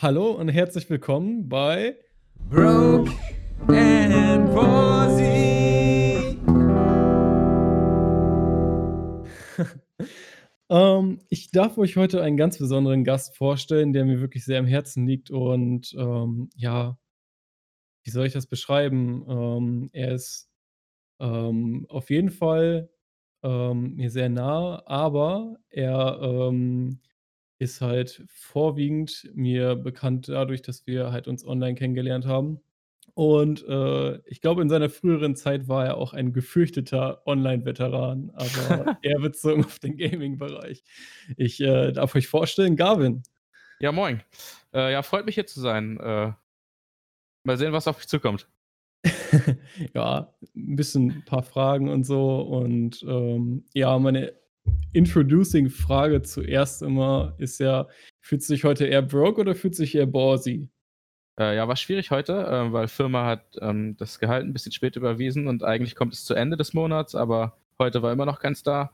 Hallo und herzlich willkommen bei Broke and Rosie. ähm, ich darf euch heute einen ganz besonderen Gast vorstellen, der mir wirklich sehr am Herzen liegt und ähm, ja, wie soll ich das beschreiben? Ähm, er ist ähm, auf jeden Fall ähm, mir sehr nah, aber er ähm, ist halt vorwiegend mir bekannt dadurch, dass wir halt uns online kennengelernt haben. Und, äh, ich glaube, in seiner früheren Zeit war er auch ein gefürchteter Online-Veteran, aber eher bezogen auf den Gaming-Bereich. Ich, äh, darf euch vorstellen, Gavin. Ja, moin. Äh, ja, freut mich hier zu sein. Äh, mal sehen, was auf mich zukommt. Ja, 'n bisschen ein paar Fragen und so und, ähm, ja, meine Introducing-Frage zuerst immer ist ja: Fühlst du dich heute eher broke oder fühlst du dich eher ballsy? Äh, ja, war schwierig heute, äh, weil Firma hat, ähm, das Gehalt ein bisschen spät überwiesen und eigentlich kommt es zu Ende des Monats, aber heute war immer noch keins da.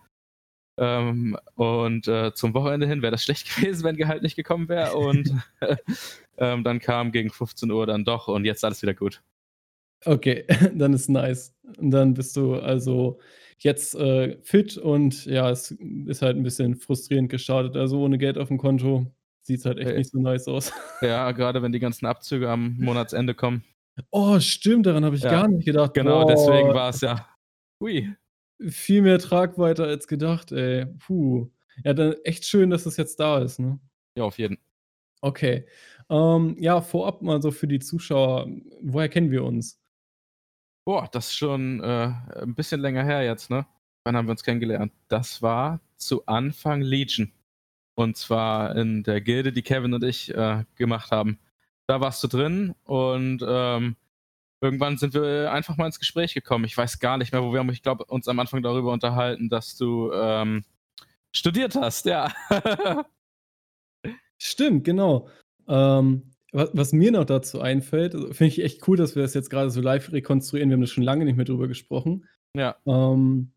Ähm, und, äh, zum Wochenende hin wäre das schlecht gewesen, wenn Gehalt nicht gekommen wäre und, ähm, dann kam gegen 15:00 dann doch und jetzt alles wieder gut. Okay, dann ist nice. Und dann bist du also jetzt, äh, fit und ja, es ist halt 'n bisschen frustrierend gestartet. Also, ohne Geld aufm Konto sieht's halt echt Äh nicht so nice aus. Ja, grade wenn die ganzen Abzüge am Monatsende kommen. Oh, stimmt, daran habe ich Ja, gar nicht gedacht. genau, deswegen Boah. war's ja hui. Viel mehr Tragweite als gedacht, ey. Puh. Ja, dann echt schön, dass es jetzt da ist, ne? Ja, auf jeden. Okay. Ähm, ja, vorab mal so für die Zuschauer, woher kennen wir uns? Boah, das ist schon, äh, 'n bisschen länger her jetzt, ne? Wann haben wir uns kennengelernt? Das war zu Anfang Legion. Und zwar in der Gilde, die Kevin und ich, äh, gemacht haben. Da warst du drin und, ähm, irgendwann sind wir einfach mal ins Gespräch gekommen. Ich weiß gar nicht mehr, wo wir haben ich glaube, uns am Anfang darüber unterhalten, dass du, ähm, studiert hast, ja. Stimmt, genau. Ähm, wa was mir noch dazu einfällt, also, finde ich echt cool, dass wir das jetzt grade so live rekonstruieren. Wir haben da schon lange nicht mehr drüber gesprochen. Ja. Ähm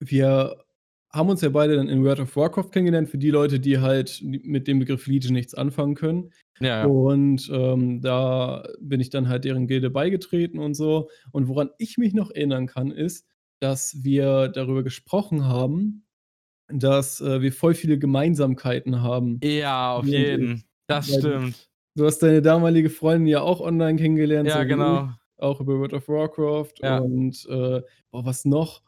wir haben uns ja beide dann in World of Warcraft kennengelernt, für die Leute, die halt mi mit dem Begriff Legion nichts anfangen können. Ja, ja. Und, ähm, da bin ich dann halt deren Gilde beigetreten und so. Und woran ich mich noch erinnern kann, ist, dass wir darüber gesprochen haben, dass, äh, wir voll viele Gemeinsamkeiten haben. Ja, auf jeden. Das du stimmt. Du hast deine damalige Freundin ja auch online kennengelernt, so Ja, ich, genau. auch über World of Warcraft Ja. und, äh, boah, was noch?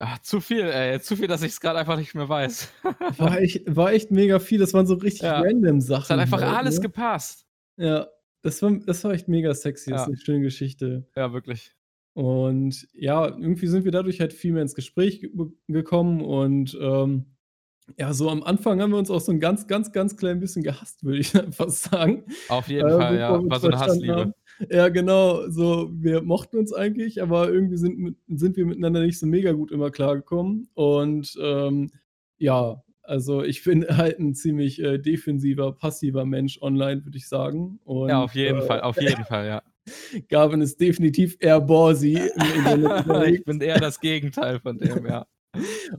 Ah, zu viel, ey. Zu viel, dass ich's grad einfach nicht mehr weiß. War echt war echt mega viel. Das waren so richtig Ja. random Es Sachen hat einfach halt, alles ne? gepasst. Ja, das war das war echt mega sexy. Das ist Ja. 'ne schöne Geschichte. Ja, wirklich. Und ja, irgendwie sind wir dadurch halt viel mehr ins Gespräch gekommen und, ähm, ja, so am Anfang haben wir uns auch so 'n ganz, ganz, ganz klein bisschen gehasst, würde ich fast sagen. Auf Äh, jeden Fall, bevor ja. War so 'ne verstanden Hassliebe. haben. Ja, genau, so, wir mochten uns eigentlich, aber irgendwie sind mit sind wir miteinander nicht so mega gut immer klargekommen. Und, ähm, ja, also, ich bin halt 'n ziemlich, äh, defensiver, passiver Mensch online, würde ich sagen. Ja, Und, auf jeden äh, Fall, auf jeden Fall, ja. Gavin ist definitiv eher Internet Ich bin eher das Gegenteil von dem, ja.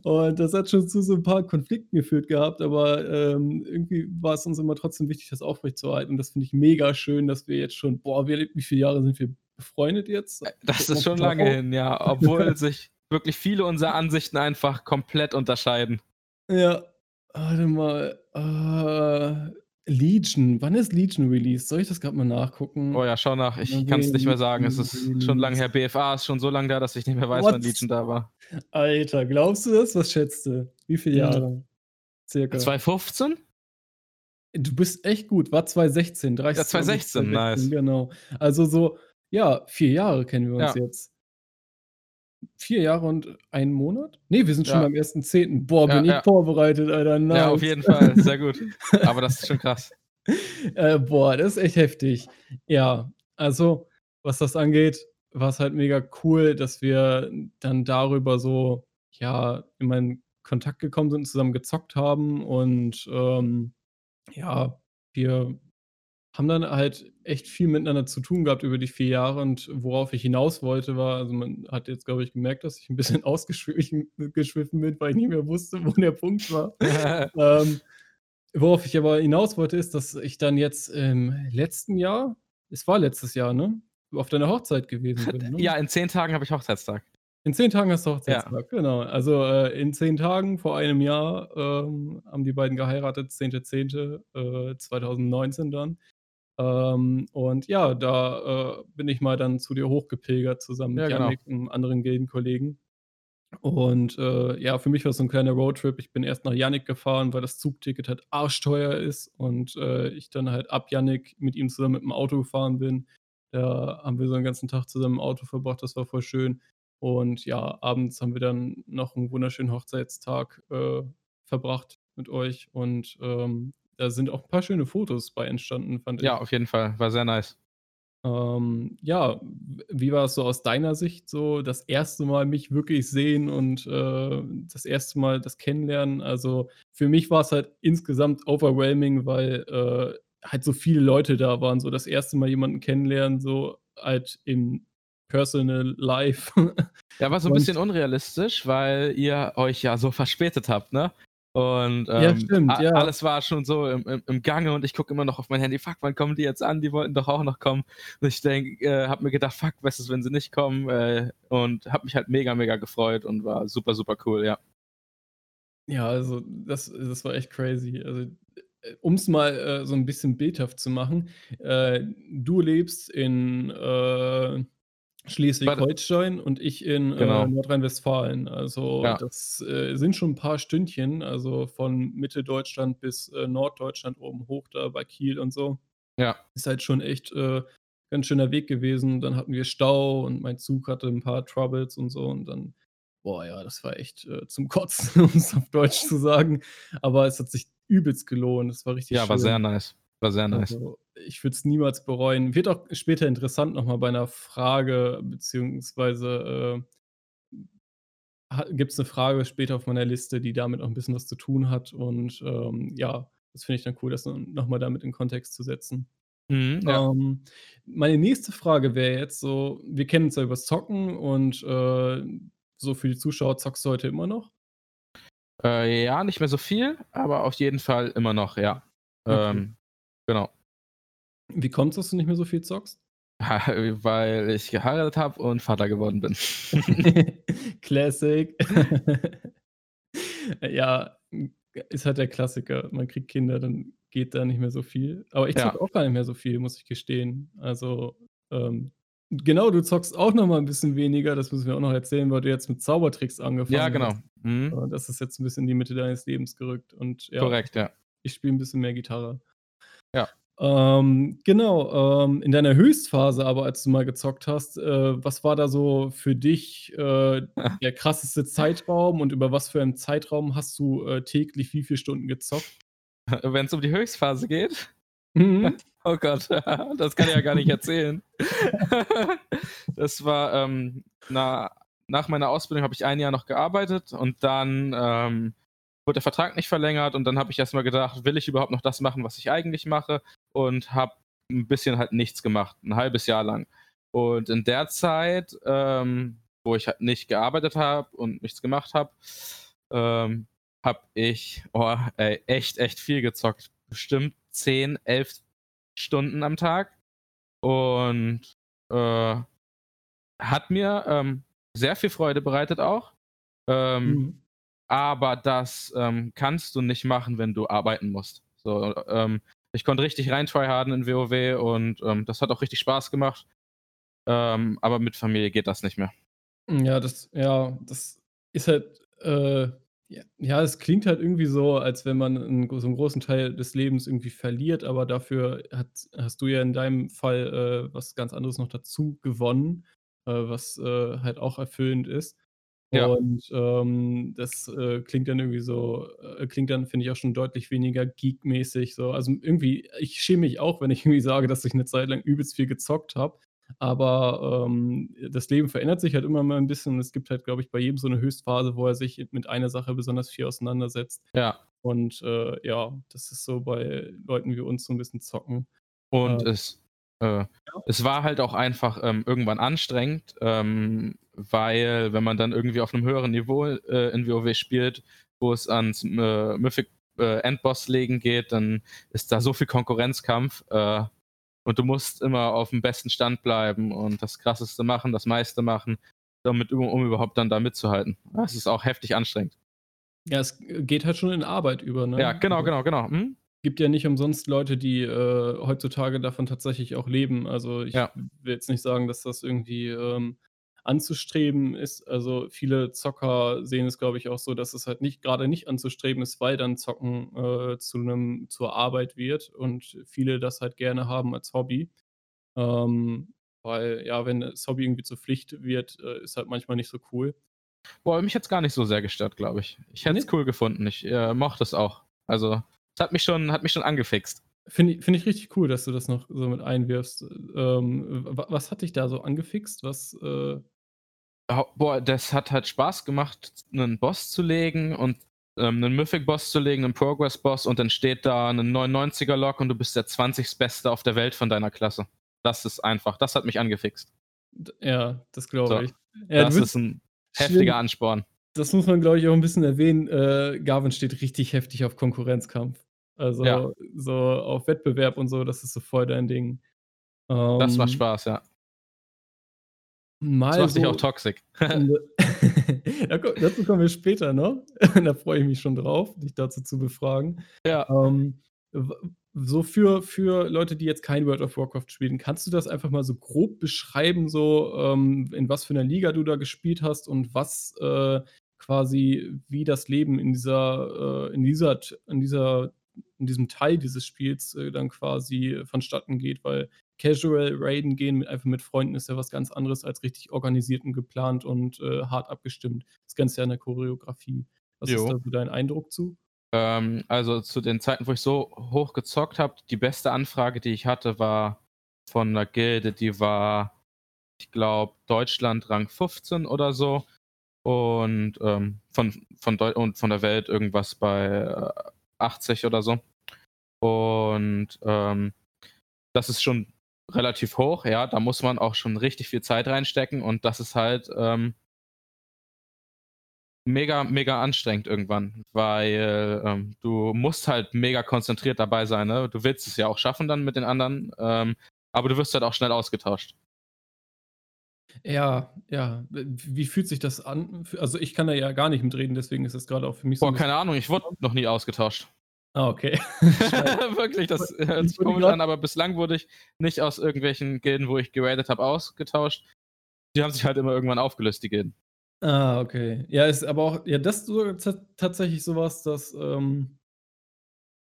Und das hat schon zu so 'n paar Konflikten geführt gehabt, aber, ähm, irgendwie war es uns immer trotzdem wichtig, das aufrechtzuerhalten. Und das finde ich mega schön, dass wir jetzt schon boah, wie wie viele Jahre sind wir befreundet jetzt? Das ist schon lange hin, ja, obwohl sich wirklich viele unserer Ansichten einfach komplett unterscheiden. Ja, warte mal, äh, Legion. Wann ist Legion released? Soll ich das grad mal nachgucken? Oh ja, schau nach. Ich kann's wurde nicht mehr sagen. Es ist schon lange her. BFA ist schon so lang da, dass ich nicht mehr weiß, What? wann Legion da war. Alter, glaubst du das? Was schätzt du? Wie viele Hm. Jahre circa? 2015? Du bist echt gut. War 2016, Ja, 30. August 2016, nice. genau. Also, so, ja, 4 Jahre kennen wir uns Ja. jetzt. 4 Jahre und 1 Monat? Ne, wir sind schon Ja. beim 1.10. Boah, Ja, bin ich ja. vorbereitet, Alter, nice. Ja, auf jeden Fall, sehr gut. Aber das ist schon krass. Äh, boah, das ist echt heftig. Ja, also, was das angeht, war's halt mega cool, dass wir dann darüber so, ja, immer in Kontakt gekommen sind, zusammen gezockt haben und, ähm, ja, wir haben dann halt echt viel miteinander zu tun gehabt über die 4 Jahre und worauf ich hinaus wollte, war also, man hat jetzt, glaube ich, gemerkt, dass ich 'n bisschen ausgeschwichen geschwiffen bin, weil ich nicht mehr wusste, wo der Punkt war. Ähm, worauf ich aber hinaus wollte, ist, dass ich dann jetzt im letzten Jahr es war letztes Jahr, ne? Auf deiner Hochzeit gewesen bin, ne? Ja, in 10 Tagen habe ich Hochzeitstag. In 10 Tagen hast du Ja. Hochzeitstag, genau. Also, äh, in 10 Tagen vor einem Jahr, ähm, haben die beiden geheiratet, 10.10., äh, 2019 dann. Ähm, und ja, da, äh, bin ich mal dann zu dir hochgepilgert zusammen mit Ja, genau. Jannik, 'nem anderen Gildenkollegen. Und, äh, ja, für mich war's so 'n kleiner Roadtrip. Ich bin erst nach Jannik gefahren, weil das Zugticket halt arschteuer ist und, äh, ich dann halt ab Jannik mit ihm zusammen mit'm Auto gefahren bin. Da haben wir so 'n ganzen Tag zusammen im Auto verbracht, das war voll schön. Und ja, abends haben wir dann noch 'n wunderschönen Hochzeitstag, äh, verbracht mit euch und, ähm, da sind auch 'n paar schöne Fotos bei entstanden, fand Ja, ich. auf jeden Fall, war sehr nice. Ähm, ja, wie war es so aus deiner Sicht so das 1. Mal mich wirklich sehen und, äh, das 1. Mal das Kennenlernen? Also, für mich war's halt insgesamt overwhelming, weil, äh, halt so viele Leute da waren, so das 1. Mal jemanden kennenlernen, so halt in personal life. Ja, war so 'n Und bisschen unrealistisch, weil ihr euch ja so verspätet habt, ne? Und, Ja, ähm, stimmt, a ja. alles war schon so im im im Gange und ich gucke immer noch auf mein Handy: „Fuck, wann kommen die jetzt an? Die wollten doch auch noch kommen.“ Und ich denke äh, habe mir gedacht: „Fuck, was ist, wenn sie nicht kommen?“ Äh, und habe mich halt mega, mega gefreut und war super, super cool, ja. Ja, also, das das war echt crazy. Also, äh, um's mal, äh, so 'n bisschen bildhaft zu machen, äh, du lebst in, äh. Schleswig-Holstein und ich in, äh, Genau. Nordrhein-Westfalen. Also, Ja. das, äh, sind schon 'n paar Stündchen, also, von Mitteldeutschland bis, äh, Norddeutschland oben hoch da bei Kiel und so. Ja. Ist halt schon echt, äh, ganz schöner Weg gewesen. Dann hatten wir Stau und mein Zug hatte 'n paar Troubles und so und dann boah, ja, das war echt, äh, zum Kotzen, um's auf Deutsch zu sagen. Aber es hat sich übelst gelohnt. Es war richtig Ja, war sehr schön. nice. War sehr nice. Also, ich würde es niemals bereuen. Wird auch später interessant noch mal bei 'ner Frage beziehungsweise, äh, ha gibt's 'ne Frage später auf meiner Liste, die damit auch 'n bisschen was zu tun hat und, ähm, ja, das finde ich dann cool, das dann noch mal damit in Kontext zu setzen. Mhm, ja. Ähm, meine nächste Frage wäre jetzt so: Wir kennen uns ja übers Zocken und, äh, so für die Zuschauer, zockst du heute immer noch? Äh, ja, nicht mehr so viel, aber auf jeden Fall immer noch, ja. Okay. Ähm, genau. Wie kommt's, dass du nicht mehr so viel zockst? Weil ich geheiratet habe und Vater geworden bin. Classic. Ja, ist halt der Klassiker. Man kriegt Kinder, dann geht da nicht mehr so viel. Aber ich Ja. zocke auch gar nicht mehr so viel, muss ich gestehen. Also, ähm genau, du zockst auch noch mal 'n bisschen weniger, das müssen wir auch noch erzählen, weil du jetzt mit Zaubertricks Ja, angefangen genau. hast. Mhm. Äh, das ist jetzt 'n bisschen in die Mitte deines Lebens gerückt und ja, Korrekt, ja. ich spiele 'n bisschen mehr Gitarre. Ja. Ähm, genau, ähm, in deiner Höchstphase aber, als du mal gezockt hast, äh, was war da so für dich, äh, der krasseste Zeitraum und über was für einen Zeitraum hast du, äh, täglich wie viel Stunden gezockt? Wenn's um die Höchstphase geht? Mhm. Oh Gott, das kann ich ja gar nicht erzählen. Das war, ähm, na nach meiner Ausbildung habe ich 1 Jahr noch gearbeitet und dann, ähm, wurde der Vertrag nicht verlängert und dann habe ich erst mal gedacht: „Will ich überhaupt noch das machen, was ich eigentlich mache?“ Und habe 'n bisschen halt nichts gemacht, 'n 1/2 Jahr lang. Und in der Zeit, ähm, wo ich halt nicht gearbeitet habe und nichts gemacht habe, ähm, habe ich, oh, ey, echt, echt viel gezockt. Bestimmt 10, 11 Stunden am Tag und, äh, hat mir, ähm, sehr viel Freude bereitet auch. Ähm, Mhm. Aber das, ähm, kannst du nicht machen, wenn du arbeiten musst. So, ähm, ich konnte richtig rein tryharden in WoW und, ähm, das hat auch richtig Spaß gemacht. Ähm, aber mit Familie geht das nicht mehr. Ja, das ja, das ist halt, äh ja, es klingt halt irgendwie so, als wenn man 'n so 'n großen Teil des Lebens irgendwie verliert, aber dafür hat hast du ja in deinem Fall, äh, was ganz anderes noch dazu gewonnen, äh, was, äh, halt auch erfüllend ist. Ja. Und, ähm, das, äh, klingt dann irgendwie so äh, klingt dann, finde ich, auch schon deutlich weniger geekmäßig so. Also, irgendwie ich schäme mich auch, wenn ich irgendwie sage, dass ich 'ne Zeit lang übelst viel gezockt habe, aber, ähm, das Leben verändert sich halt immer mal 'n bisschen. Es gibt halt, glaube ich, bei jedem so 'ne Höchstphase, wo er sich mit einer Sache besonders viel auseinandersetzt. Ja. Und, äh, ja, das ist so bei Leuten wie uns so 'n bisschen zocken. Und Äh es äh, Ja. es war halt auch einfach, ähm, irgendwann anstrengend, ähm, weil wenn man dann irgendwie auf 'nem höheren Niveau, äh, in WoW spielt, wo es ans, äh, Mythic äh, Endboss legen geht, dann ist da so viel Konkurrenzkampf äh, und du musst immer auf dem besten Stand bleiben und das Krasseste machen, das meiste machen, damit, um, um überhaupt dann da mitzuhalten. Das ist auch heftig anstrengend. Ja, es geht halt schon in Arbeit über, ne? Ja, genau, Also, genau, genau. Hm? Gibt ja nicht umsonst Leute, die, äh, heutzutage davon tatsächlich auch leben. Also, ich Ja. will jetzt nicht sagen, dass das irgendwie, ähm, anzustreben ist. Also, viele Zocker sehen es, glaube ich, auch so, dass es halt nicht grade nicht anzustreben ist, weil dann Zocken, äh, zu 'nem zur Arbeit wird und viele das halt gerne haben als Hobby. Ähm, weil, ja, wenn das Hobby irgendwie zur Pflicht wird, äh, ist halt manchmal nicht so cool. Boah, mich hat's gar nicht so sehr gestört, glaube ich. Ich hätte es Ne? cool gefunden. Ich, äh, mochte es auch. Also, hat mich schon hat mich schon angefixt. Finde i finde ich richtig cool, dass du das noch so mit einwirfst. Ähm, wa was hat dich da so angefixt? Was, äh boah, das hat halt Spaß gemacht, 'nen Boss zu legen und, ähm, 'nen Mythic-Boss zu legen, 'nen Progress-Boss und dann steht da 'nen 99er-Log und du bist der 20. Beste auf der Welt von deiner Klasse. Das ist einfach das hat mich angefixt. Ja, das glaube So, ich. Ja, das ist bist 'n schlimm. heftiger Ansporn. Das muss man, glaube ich, auch 'n bisschen erwähnen. Äh, Garvin steht richtig heftig auf Konkurrenzkampf. Ja. Also, so auf Wettbewerb und so, das ist so voll dein Ding. Das macht Ähm Spaß, ja. Das mal macht dich auch so toxic. Ja, ko dazu kommen wir später noch. Da freue ich mich schon drauf, dich dazu zu befragen. Ja. Ähm, so für für Leute, die jetzt kein World of Warcraft spielen, kannst du das einfach mal so grob beschreiben, so, ähm, in was für 'ner Liga du da gespielt hast und was, äh, quasi wie das Leben in dieser äh, in dieser in dieser in diesem Teil dieses Spiels, äh, dann quasi vonstatten geht, weil Casual Raiden gehen mit einfach mit Freunden ist ja was ganz anderes als richtig organisiert und geplant und, äh, hart abgestimmt. Das Ganze ja in der Choreografie. Was ist da Jo. so dein Eindruck zu? Ähm, also, zu den Zeiten, wo ich so hoch gezockt habe, die beste Anfrage, die ich hatte, war von 'ner Gilde, die war, ich glaube, Deutschland Rang 15 oder so und, ähm, von von Deu und von der Welt irgendwas bei, äh, 80 oder so. Und, ähm, das ist schon relativ hoch, ja. Da muss man auch schon richtig viel Zeit reinstecken und das ist halt, ähm mega, mega anstrengend irgendwann, weil, ähm, du musst halt mega konzentriert dabei sein, ne? Du willst es ja auch schaffen dann mit den anderen, ähm, aber du wirst halt auch schnell ausgetauscht. Ja, ja. Wie fühlt sich das an? Also, ich kann da ja gar nicht mitreden, deswegen ist das grade auch für mich so Boah, keine Ahnung, ich wurde noch nie ausgetauscht. Ah, okay. Wirklich, das hört sich komisch an, aber bislang wurde ich nicht aus irgendwelchen Gilden, wo ich geradet habe, ausgetauscht. Die haben sich halt immer irgendwann aufgelöst, die Gilden. Ah, okay. Ja, ist aber auch ja, das so ta tatsächlich so was, das, ähm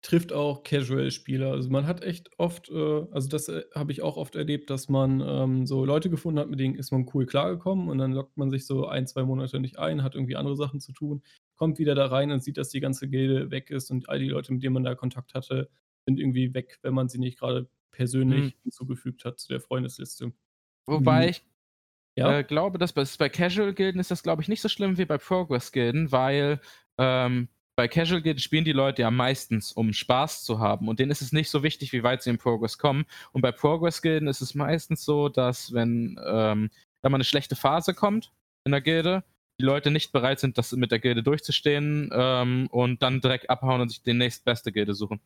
trifft auch Casual-Spieler. Also, man hat echt oft, äh also, das, äh, habe ich auch oft erlebt, dass man, ähm, so Leute gefunden hat, mit denen ist man cool klargekommen und dann loggt man sich so 1, 2 Monate nicht ein, hat irgendwie andere Sachen zu tun, kommt wieder da rein und sieht, dass die ganze Gilde weg ist und all die Leute, mit denen man da Kontakt hatte, sind irgendwie weg, wenn man sie nicht grade Mhm. persönlich hinzugefügt hat zu der Freundesliste. Wobei Hm. ich, Ja? äh, glaube, dass bei bei Casual-Gilden ist das, glaube ich, nicht so schlimm wie bei Progress-Gilden, weil, ähm, bei Casual-Gilden spielen die Leute ja meistens, um Spaß zu haben und denen ist es nicht so wichtig, wie weit sie in Progress kommen. Und bei Progress-Gilden ist es meistens so, dass wenn, ähm, da mal 'ne schlechte Phase kommt in der Gilde, die Leute nicht bereit sind, das mit der Gilde durchzustehen, ähm, und dann direkt abhauen und sich die nächstbeste Gilde suchen.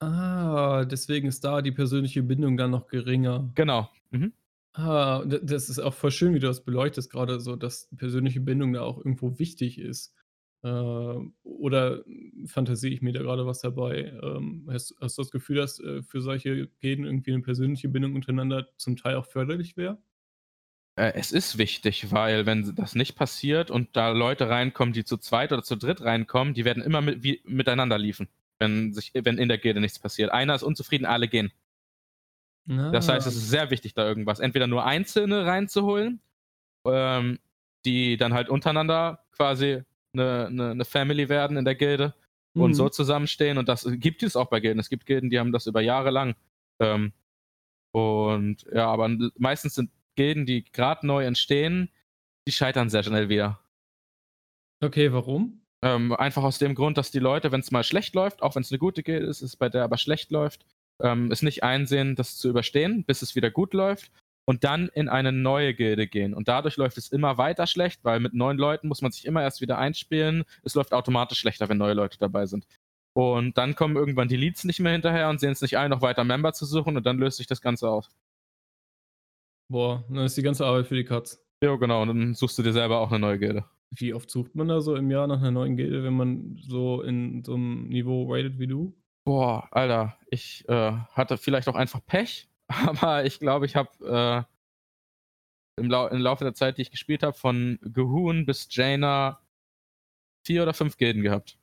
Ah, deswegen ist da die persönliche Bindung dann noch geringer. Genau. Mhm. Ah, das ist auch voll schön, wie du das beleuchtest, grade so, dass persönliche Bindung da auch irgendwo wichtig ist. Ähm, oder fantasiere ich mir da grade was dabei? Ähm, hast hast du das Gefühl, dass, äh, für solche Gilden irgendwie 'ne persönliche Bindung untereinander zum Teil auch förderlich wäre? Äh, es ist wichtig, weil wenn das nicht passiert und da Leute reinkommen, die zu zweit oder zu dritt reinkommen, die werden immer mit wie miteinander liefen, wenn sich wenn in der Gilde nichts passiert. Einer ist unzufrieden, alle gehen. Das heißt, es Ah. ist sehr wichtig, da irgendwas entweder nur Einzelne reinzuholen, ähm, die dann halt untereinander quasi 'ne 'ne 'ne Family werden in der Gilde und so Mhm. zusammenstehen und das gibt es auch bei Gilden. Es gibt Gilden, die haben das über Jahre lang. Ähm, und ja, aber meistens sind Gilden, die grad neu entstehen, die scheitern sehr schnell wieder. Okay, warum? Ähm, einfach aus dem Grund, dass die Leute, wenn's mal schlecht läuft, auch wenn's 'ne gute Gilde ist, es bei der aber schlecht läuft, ähm, es nicht einsehen, das zu überstehen, bis es wieder gut läuft und dann in eine neue Gilde gehen. Und dadurch läuft es immer weiter schlecht, weil mit neuen Leuten muss man sich immer erst wieder einspielen. Es läuft automatisch schlechter, wenn neue Leute dabei sind. Und dann kommen irgendwann die Leads nicht mehr hinterher und sehen es nicht ein, noch weiter Member zu suchen und dann löst sich das Ganze auf. Boah, dann ist die ganze Arbeit für die Katz. Ja, genau, und dann suchst du dir selber auch eine neue Gilde. Wie oft sucht man da so im Jahr nach einer neuen Gilde, wenn man so in so einem Niveau rated wie du? Boah, Alter, ich äh, hatte vielleicht auch einfach Pech, aber ich glaube, ich habe äh, im, Lau im, Laufe der Zeit, die ich gespielt habe, von Gehun bis Jaina vier oder fünf Gilden gehabt.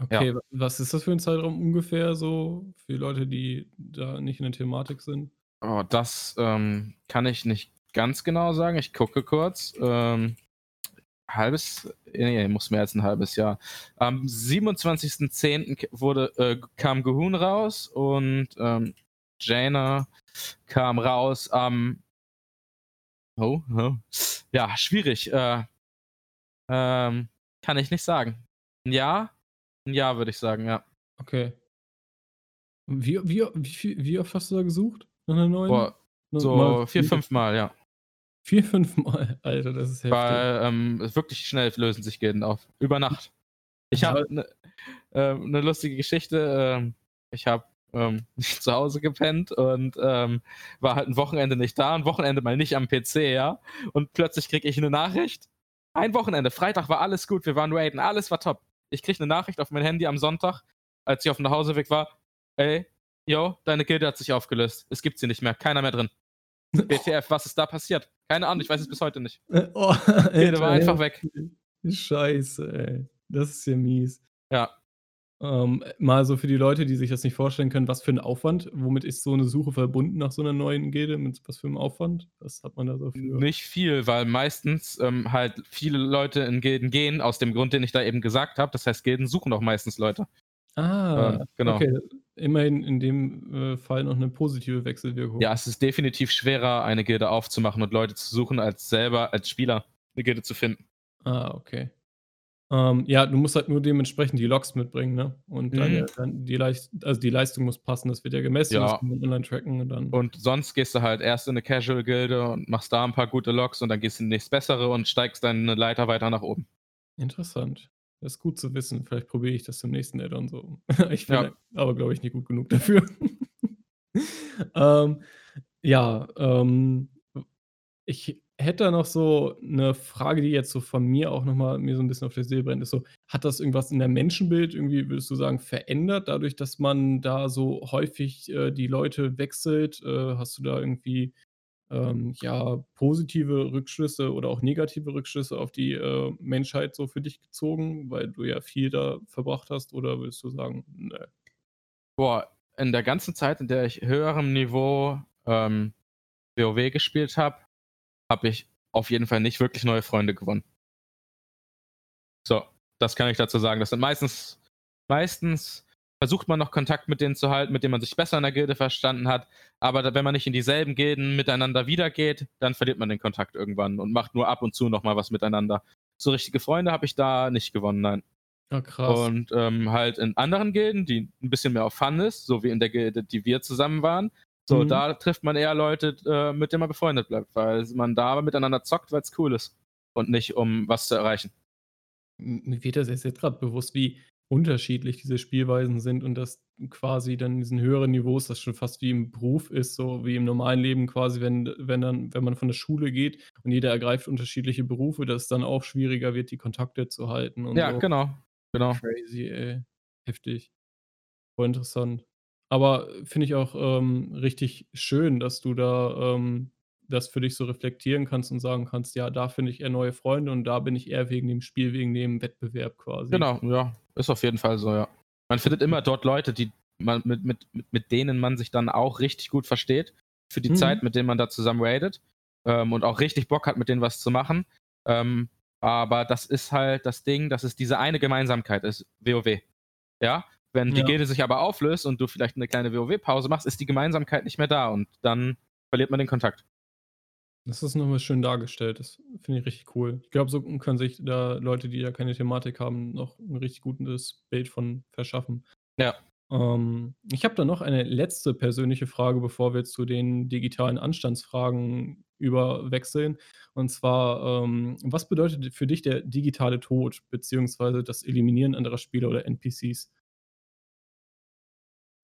Okay, ja. was ist das für ein Zeitraum ungefähr so für Leute, die da nicht in der Thematik sind? Oh, das ähm, kann ich nicht ganz genau sagen. Ich gucke kurz. Ähm, halbes, nee, muss mehr als ein halbes Jahr. Am 27.10. wurde, äh, kam Gehun raus und ähm, Jaina kam raus am Oh, oh. Ja, schwierig. Äh, ähm, kann ich nicht sagen. Ein Jahr? Ein Jahr, würde ich sagen, ja. Okay. Wie, wie, wie, wie oft hast du da gesucht? Nach einer neuen? Boah, so mal, vier, fünf Mal, ja. Vier, fünf Mal, Alter, das ist heftig. Weil ähm, wirklich schnell lösen sich Gilden auf. Über Nacht. Ich habe eine äh, ne lustige Geschichte. Äh, ich habe ähm, zu Hause gepennt und ähm, war halt ein Wochenende nicht da, ein Wochenende mal nicht am PC, ja. Und plötzlich kriege ich eine Nachricht. Ein Wochenende, Freitag war alles gut, wir waren raiden, alles war top. Ich kriege eine Nachricht auf mein Handy am Sonntag, als ich auf dem Nachhauseweg war. Ey, yo, deine Gilde hat sich aufgelöst. Es gibt sie nicht mehr, keiner mehr drin. BTF, was ist da passiert? Keine Ahnung, ich weiß es bis heute nicht. Oh, Gilde war einfach weg. Scheiße, ey. Das ist ja mies. Ja. Ähm, mal so für die Leute, die sich das nicht vorstellen können, was für ein Aufwand, womit ist so eine Suche verbunden nach so einer neuen Gilde, mit was für einem Aufwand? Was hat man da so für? Nicht viel, weil meistens ähm, halt viele Leute in Gilden gehen, aus dem Grund, den ich da eben gesagt habe. Das heißt, Gilden suchen auch meistens Leute. Ah, äh, genau. Okay, immerhin in dem äh, Fall noch eine positive Wechselwirkung. Ja, es ist definitiv schwerer, eine Gilde aufzumachen und Leute zu suchen, als selber als Spieler eine Gilde zu finden. Ah, okay. Ähm, ja, du musst halt nur dementsprechend die Logs mitbringen, ne? Und dann, mhm. dann die, Leist also die Leistung muss passen, das wird ja gemessen, ja. das kann man online tracken und dann. Und sonst gehst du halt erst in eine Casual-Gilde und machst da ein paar gute Logs und dann gehst du in die nächste bessere und steigst dann eine Leiter weiter nach oben. Interessant. Das ist gut zu wissen. Vielleicht probiere ich das zum nächsten Add-on so. ich bin ja. aber, glaube ich, nicht gut genug dafür. ähm, ja, ähm, ich hätte da noch so eine Frage, die jetzt so von mir auch noch mal mir so ein bisschen auf der Seele brennt, ist so: Hat das irgendwas in der Menschenbild irgendwie, würdest du sagen, verändert, dadurch, dass man da so häufig, äh, die Leute wechselt? Äh, hast du da irgendwie, ähm, ja, positive Rückschlüsse oder auch negative Rückschlüsse auf die, äh, Menschheit so für dich gezogen, weil du ja viel da verbracht hast? Oder würdest du sagen, ne? Boah, in der ganzen Zeit, in der ich höherem Niveau, ähm, WoW gespielt habe habe ich auf jeden Fall nicht wirklich neue Freunde gewonnen. So, das kann ich dazu sagen. Das sind meistens, meistens versucht man noch Kontakt mit denen zu halten, mit denen man sich besser in der Gilde verstanden hat. Aber wenn man nicht in dieselben Gilden miteinander wiedergeht, dann verliert man den Kontakt irgendwann und macht nur ab und zu nochmal was miteinander. So richtige Freunde habe ich da nicht gewonnen, nein. Ja, krass. Und ähm, halt in anderen Gilden, die ein bisschen mehr auf Fun ist, so wie in der Gilde, die wir zusammen waren, so, mhm. da trifft man eher Leute, äh, mit denen man befreundet bleibt, weil man da miteinander zockt, weil es cool ist und nicht um was zu erreichen. Mir wird das jetzt gerade bewusst, wie unterschiedlich diese Spielweisen sind und dass quasi dann in diesen höheren Niveaus das schon fast wie im Beruf ist, so wie im normalen Leben quasi, wenn, wenn dann, wenn man von der Schule geht und jeder ergreift unterschiedliche Berufe, dass es dann auch schwieriger wird, die Kontakte zu halten und Ja, so. genau. Genau. Crazy, ey. Heftig. Voll interessant. Aber finde ich auch, ähm, richtig schön, dass du da, ähm, das für dich so reflektieren kannst und sagen kannst: „Ja, da finde ich eher neue Freunde und da bin ich eher wegen dem Spiel, wegen dem Wettbewerb quasi.“ Genau, ja, ist auf jeden Fall so, ja. Man findet immer dort Leute, die man mit mit mit denen man sich dann auch richtig gut versteht für die Mhm. Zeit, mit denen man da zusammen raidet, ähm, und auch richtig Bock hat, mit denen was zu machen. Ähm, aber das ist halt das Ding, dass es diese eine Gemeinsamkeit ist, WoW. Ja? Wenn die ja. Gilde sich aber auflöst und du vielleicht eine kleine WoW-Pause machst, ist die Gemeinsamkeit nicht mehr da und dann verliert man den Kontakt. Das ist nochmal schön dargestellt. Das finde ich richtig cool. Ich glaube, so können sich da Leute, die ja keine Thematik haben, noch ein richtig gutes Bild von verschaffen. Ja. Ähm, ich habe da noch eine letzte persönliche Frage, bevor wir zu den digitalen Anstandsfragen überwechseln. Und zwar, ähm, was bedeutet für dich der digitale Tod beziehungsweise das Eliminieren anderer Spieler oder NPCs?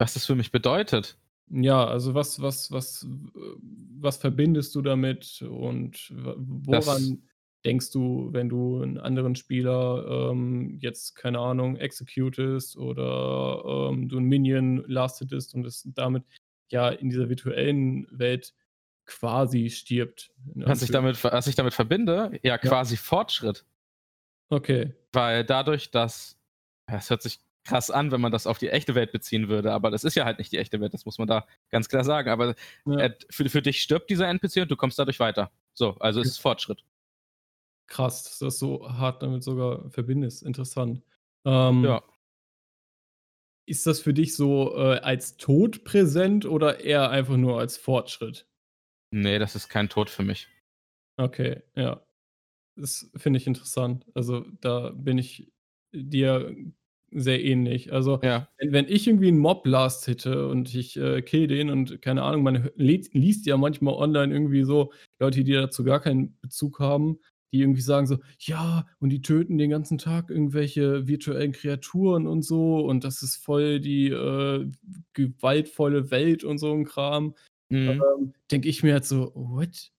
Was das für mich bedeutet? Ja, also was was was was verbindest du damit und w Das woran denkst du, wenn du 'n anderen Spieler, ähm, jetzt, keine Ahnung, executest oder, ähm, du 'n Minion last hittest und es damit ja in dieser virtuellen Welt quasi stirbt, Was ich damit was ich damit verbinde? Ja, Ja. quasi Fortschritt. Okay. Weil dadurch, dass ja, es hört sich krass an, wenn man das auf die echte Welt beziehen würde, aber das ist ja halt nicht die echte Welt, das muss man da ganz klar sagen. Aber, Ja. äh, für für dich stirbt dieser NPC und du kommst dadurch weiter. So, also es ist Fortschritt. Krass, dass du das so hart damit sogar verbindest. Interessant. Ähm Ja. ist das für dich so, äh, als Tod präsent oder eher einfach nur als Fortschritt? Ne, das ist kein Tod für mich. Okay, ja. Das finde ich interessant. Also, da bin ich dir sehr ähnlich. Also, Ja. wenn wenn ich irgendwie 'n Mob last hitte und ich, äh, kill den und keine Ahnung, man liest ja manchmal online irgendwie so Leute, die dazu gar keinen Bezug haben, die irgendwie sagen so: „Ja, und die töten den ganzen Tag irgendwelche virtuellen Kreaturen und so und das ist voll die, äh, gewaltvolle Welt“ und so 'n Kram. Mhm. Ähm, denke ich mir halt so: „What?“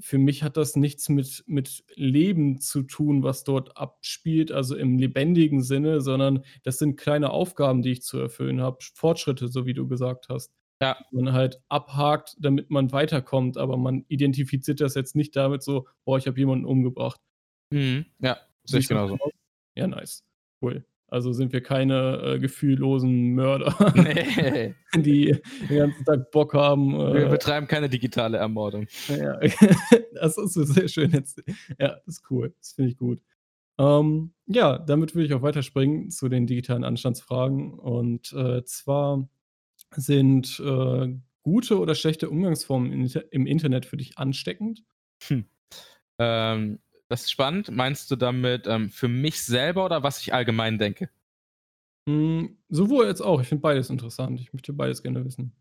Für mich hat das nichts mit mit Leben zu tun, was dort abspielt, also im lebendigen Sinne, sondern das sind kleine Aufgaben, die ich zu erfüllen habe, Sch Fortschritte, so wie du gesagt hast. Ja. Man halt abhakt, damit man weiterkommt, aber man identifiziert das jetzt nicht damit so: „Boah, ich habe jemanden umgebracht.“ Mhm. Ja, sehe ich genauso? Ja, nice. Cool. Also sind wir keine, äh, gefühllosen Mörder, Ne. die den ganzen Tag Bock haben, Wir äh betreiben keine digitale Ermordung. Ja, das du sehr schön jetzt ja, das ist cool. Das finde ich gut. Ähm, ja, damit würde ich auch weiterspringen zu den digitalen Anstandsfragen. Und, äh, zwar sind, äh, gute oder schlechte Umgangsformen im Internet für dich ansteckend? Hm. Ähm, das ist spannend. Meinst du damit, ähm, für mich selber oder was ich allgemein denke? Hm, sowohl als auch. Ich finde beides interessant. Ich möchte beides gerne wissen.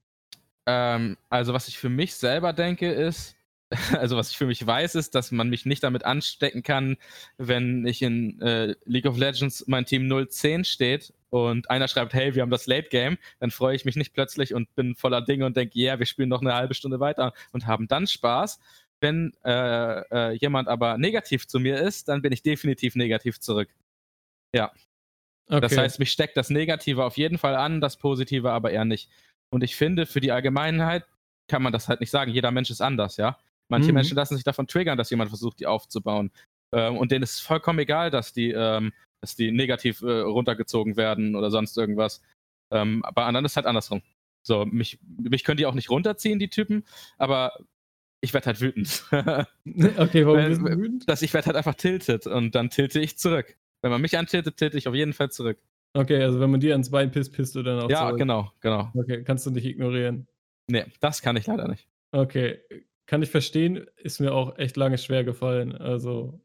Ähm, also, was ich für mich selber denke, ist also, was ich für mich weiß, ist, dass man mich nicht damit anstecken kann, wenn ich in, äh, League of Legends mein Team 0-10 steht und einer schreibt: „Hey, wir haben das Late Game“, dann freue ich mich nicht plötzlich und bin voller Dinge und denke: „Yeah, wir spielen noch 'ne 1/2 Stunde weiter“ und haben dann Spaß. Wenn, äh, äh, jemand aber negativ zu mir ist, dann bin ich definitiv negativ zurück. Ja. Das Okay. heißt, mich steckt das Negative auf jeden Fall an, das Positive aber eher nicht. Und ich finde, für die Allgemeinheit kann man das halt nicht sagen. Jeder Mensch ist anders, ja? Manche Mhm. Menschen lassen sich davon triggern, dass jemand versucht, die aufzubauen. Ähm, und denen ist es vollkommen egal, dass die, ähm dass die negativ, äh, runtergezogen werden oder sonst irgendwas. Ähm, bei anderen ist halt andersrum. So, mich mich können die auch nicht runterziehen, die Typen, aber ich werde halt wütend. Okay, warum Weil bist du wütend? dass ich werde halt einfach tilted und dann tilte ich zurück. Wenn man mich antiltet, tilte ich auf jeden Fall zurück. Okay, also wenn man dir ans Bein pisst, pisst du dann auch Ja, zurück? genau, genau. Okay, kannst du nicht ignorieren. Ne, das kann ich leider nicht. Okay, kann ich verstehen, ist mir auch echt lange schwergefallen. Also,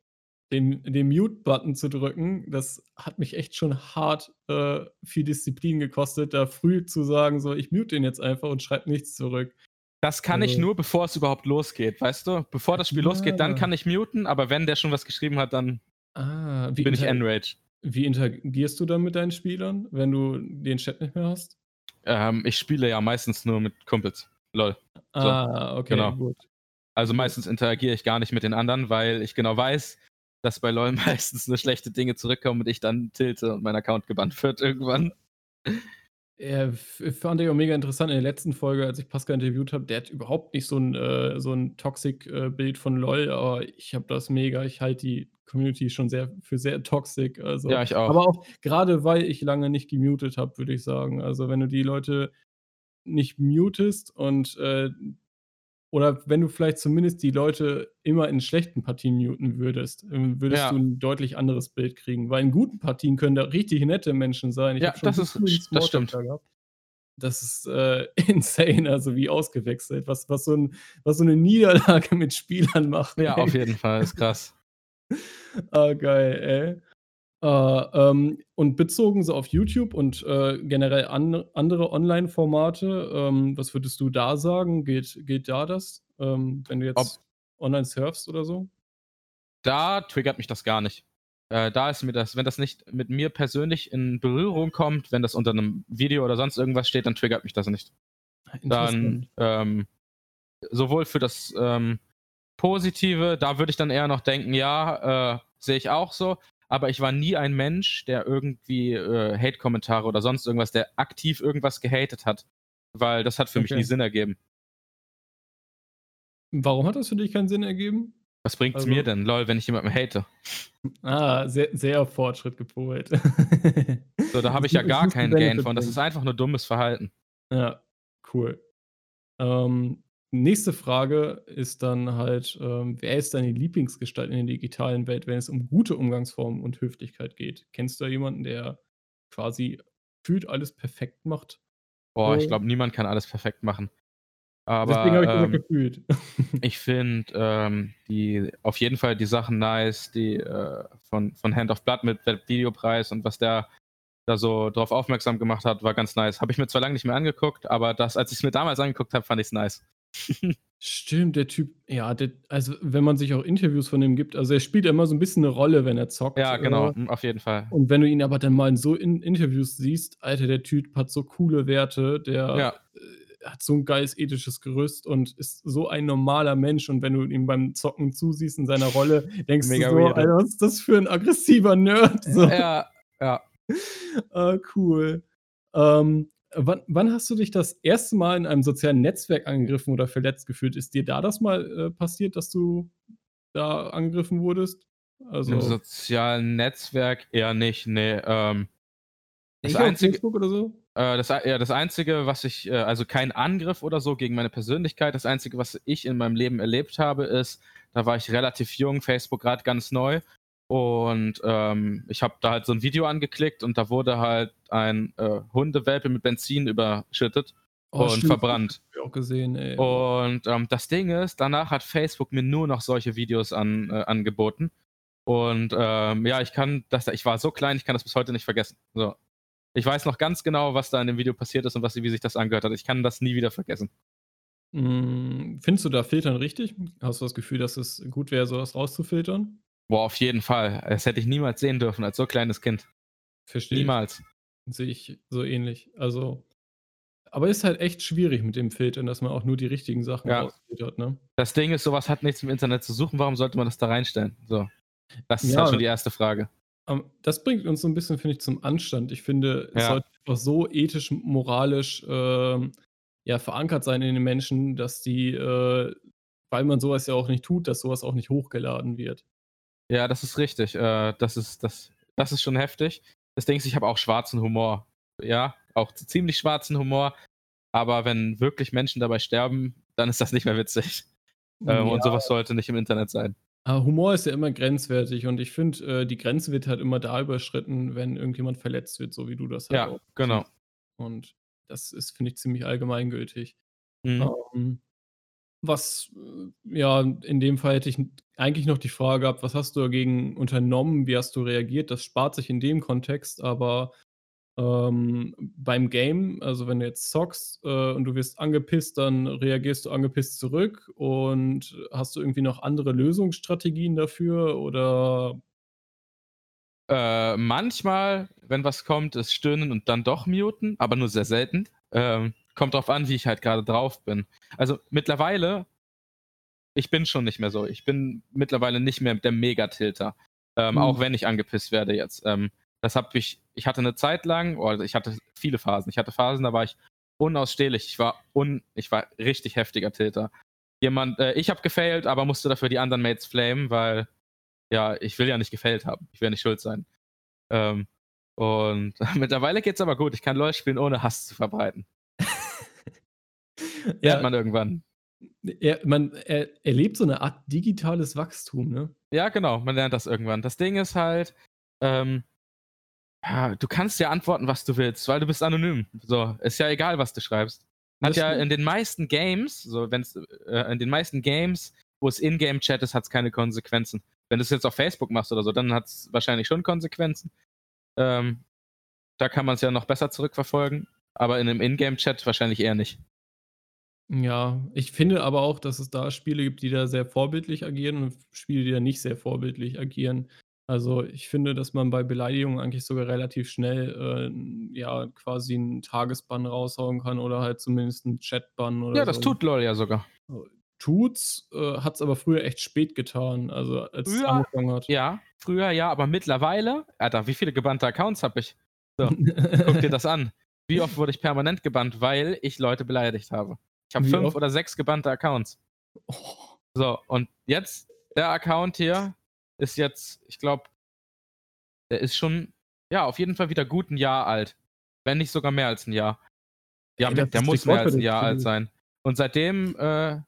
den den Mute-Button zu drücken, das hat mich echt schon hart, äh, viel Disziplin gekostet, da früh zu sagen, so: „Ich mute den jetzt einfach und schreibe nichts zurück.“ Das kann ich Also nur, bevor es überhaupt losgeht, weißt du? Bevor das Spiel losgeht, dann Ja. kann ich muten, aber wenn der schon was geschrieben hat, dann Ah, wie bin ich enraged. wie interagierst du dann mit deinen Spielern, wenn du den Chat nicht mehr hast? Ähm, ich spiele ja meistens nur mit Kumpels. LOL. So, Ah, okay, genau. gut. Also, meistens interagiere ich gar nicht mit den anderen, weil ich genau weiß, dass bei LOL meistens nur schlechte Dinge zurückkommen und ich dann tilte und mein Account gebannt wird irgendwann. Ja, f fand ich auch mega interessant in der letzten Folge, als ich Pascal interviewt habe, der hat überhaupt nicht so 'n äh, so 'n Toxic, äh, von LOL, aber ich habe das mega ich halte die Community schon sehr für sehr toxic, also Ja, ich auch. aber auch grade, weil ich lange nicht gemutet habe, würde ich sagen. Also, wenn du die Leute nicht mutest und, äh oder wenn du vielleicht zumindest die Leute immer in schlechten Partien muten würdest, ähm, würdest du Ja. 'n deutlich anderes Bild kriegen, weil in guten Partien können da richtig nette Menschen sein. Ich Ja, das so ist das stimmt. gehabt. Das ist, äh, insane, also wie ausgewechselt, was was so 'n was so 'ne Niederlage mit Spielern macht, Ja, ey. auf jeden Fall, ist krass. Ah, geil, ey. Äh, ähm, und bezogen so auf YouTube und, äh, generell an andere Online-Formate, ähm, was würdest du da sagen? Gilt gilt da das? Ähm, wenn du Ob jetzt online surfst oder so? Da triggert mich das gar nicht. Äh, da ist mir das, wenn das nicht mit mir persönlich in Berührung kommt, wenn das unter einem Video oder sonst irgendwas steht, dann triggert mich das nicht. Dann ähm, sowohl für das ähm, Positive, da würde ich dann eher noch denken, ja, äh, sehe ich auch so, aber ich war nie ein Mensch, der irgendwie äh, Hate-Kommentare oder sonst irgendwas, der aktiv irgendwas gehatet hat, weil das hat für okay. mich nie Sinn ergeben. Warum hat das für dich keinen Sinn ergeben? Was bringt's also, mir denn, lol, wenn ich jemanden hate? Ah, sehr, sehr Fortschritt gepolt. so, da habe ich ja gar keinen Gain von. Das ist einfach nur dummes Verhalten. Ja, cool. Ähm, nächste Frage ist dann halt, ähm, wer ist deine Lieblingsgestalt in der digitalen Welt, wenn es um gute Umgangsformen und Höflichkeit geht? Kennst du da jemanden, der quasi fühlt alles perfekt macht? Boah, ich glaube, niemand kann alles perfekt machen. Aber Deswegen habe ich ähm, gefühlt. ich finde ähm, die auf jeden Fall die Sachen nice, die äh, von, von Hand of Blood mit Videopreis und was der da so drauf aufmerksam gemacht hat, war ganz nice. Habe ich mir zwar lange nicht mehr angeguckt, aber das, als ich es mir damals angeguckt habe, fand ich es nice. Stimmt, der Typ, ja, der, also wenn man sich auch Interviews von ihm gibt, also er spielt immer so ein bisschen eine Rolle, wenn er zockt. Ja, genau, äh, auf jeden Fall. Und wenn du ihn aber dann mal in so in Interviews siehst, Alter, der Typ hat so coole Werte, der ja. äh, hat so ein geiles ethisches Gerüst und ist so ein normaler Mensch. Und wenn du ihm beim Zocken zusiehst in seiner Rolle, denkst Mega du so, weird. Alter, was ist das für ein aggressiver Nerd? So. Ja, ja. ah, cool. Ähm, wann, wann, hast du dich das erste Mal in einem sozialen Netzwerk angegriffen oder verletzt gefühlt? Ist dir da das mal äh, passiert, dass du da angegriffen wurdest? Also, Im sozialen Netzwerk eher nicht, nee. Ähm, das einzige, Facebook oder so? Äh, das, ja, das Einzige, was ich, äh, also kein Angriff oder so gegen meine Persönlichkeit, das Einzige, was ich in meinem Leben erlebt habe, ist, da war ich relativ jung, Facebook gerade ganz neu und ähm, ich habe da halt so ein Video angeklickt und da wurde halt ein äh, Hundewelpe mit Benzin überschüttet oh, und stimmt. verbrannt. Hab ich auch gesehen, ey. Und ähm, das Ding ist, danach hat Facebook mir nur noch solche Videos an, äh, angeboten. Und ähm, ja, ich kann das, ich war so klein, ich kann das bis heute nicht vergessen. So. Ich weiß noch ganz genau, was da in dem Video passiert ist und was, wie sich das angehört hat. Ich kann das nie wieder vergessen. Hm, findest du da Filtern richtig? Hast du das Gefühl, dass es gut wäre, sowas rauszufiltern? Boah, auf jeden Fall. Das hätte ich niemals sehen dürfen als so kleines Kind. Verstehe. Niemals. Sehe ich so ähnlich. Also, aber ist halt echt schwierig mit dem Filtern, dass man auch nur die richtigen Sachen ja. rausfiltert, ne? Das Ding ist, sowas hat nichts im Internet zu suchen. Warum sollte man das da reinstellen? So. Das ist ja, halt schon die erste Frage. Das bringt uns so ein bisschen, finde ich, zum Anstand. Ich finde, es sollte einfach so ethisch, moralisch, ähm, ja, verankert sein in den Menschen, dass die, äh, weil man sowas ja auch nicht tut, dass sowas auch nicht hochgeladen wird. Ja, das ist richtig. Äh, das ist das das ist schon heftig. Das Ding ist, ich habe auch schwarzen Humor. Ja, auch ziemlich schwarzen Humor. Aber wenn wirklich Menschen dabei sterben, dann ist das nicht mehr witzig. Ähm, Ja. Und sowas sollte nicht im Internet sein. Aber Humor ist ja immer grenzwertig und ich finde, äh, die Grenze wird halt immer da überschritten, wenn irgendjemand verletzt wird, so wie du das halt Ja, auch genau. Und das ist, finde ich, ziemlich allgemeingültig. Mhm. Ähm, was, äh, ja, in dem Fall hätte ich eigentlich noch die Frage gehabt, was hast du dagegen unternommen? Wie hast du reagiert? Das spart sich in dem Kontext, aber ähm, beim Game, also wenn du jetzt zockst äh, und du wirst angepisst, dann reagierst du angepisst zurück und hast du irgendwie noch andere Lösungsstrategien dafür oder? Äh, manchmal, wenn was kommt, ist stöhnen und dann doch muten, aber nur sehr selten. Ähm, kommt drauf an, wie ich halt gerade drauf bin. Also mittlerweile, ich bin schon nicht mehr so. Ich bin mittlerweile nicht mehr der Megatilter. Ähm, hm. Auch wenn ich angepisst werde jetzt. Ähm, das habe ich, ich hatte eine Zeit lang, oder ich hatte viele Phasen. Ich hatte Phasen, da war ich unausstehlich. Ich war un, ich war richtig heftiger Tilter. Jemand, äh, ich habe gefailt, aber musste dafür die anderen Mates flamen, weil ja, ich will ja nicht gefailt haben. Ich will nicht schuld sein. Ähm, und mittlerweile geht's aber gut. Ich kann LoL spielen, ohne Hass zu verbreiten. Ja, Lernt man irgendwann. Er, man er, erlebt so eine Art digitales Wachstum, ne? Ja, genau, man lernt das irgendwann. Das Ding ist halt, ähm, ja, du kannst ja antworten, was du willst, weil du bist anonym. So, ist ja egal, was du schreibst. Hat ja in den meisten Games, so wenn es äh, in den meisten Games, wo es Ingame-Chat ist, hat es keine Konsequenzen. Wenn du es jetzt auf Facebook machst oder so, dann hat es wahrscheinlich schon Konsequenzen. Ähm, da kann man es ja noch besser zurückverfolgen, aber in einem Ingame-Chat wahrscheinlich eher nicht. Ja, ich finde aber auch, dass es da Spiele gibt, die da sehr vorbildlich agieren und Spiele, die da nicht sehr vorbildlich agieren. Also, ich finde, dass man bei Beleidigungen eigentlich sogar relativ schnell, äh, ja, quasi 'n Tagesbann raushauen kann oder halt zumindest 'n Chatbann oder Ja, das so. tut LOL ja sogar. Tut's, äh, hat's aber früher echt spät getan, also, als es Früher angefangen hat. ja, früher ja, aber mittlerweile Alter, wie viele gebannte Accounts habe ich? So, guck dir das an. Wie oft wurde ich permanent gebannt, weil ich Leute beleidigt habe? Ich habe 5 oft? oder 6 gebannte Accounts. Oh. So, und jetzt der Account hier ist jetzt ich glaube der ist schon, ja, auf jeden Fall wieder gut 'n Jahr alt, wenn nicht sogar mehr als 'n Jahr. Ja, Ey, der muss mehr als 'n rekordverdächtig Jahr alt sein. Und seitdem, äh,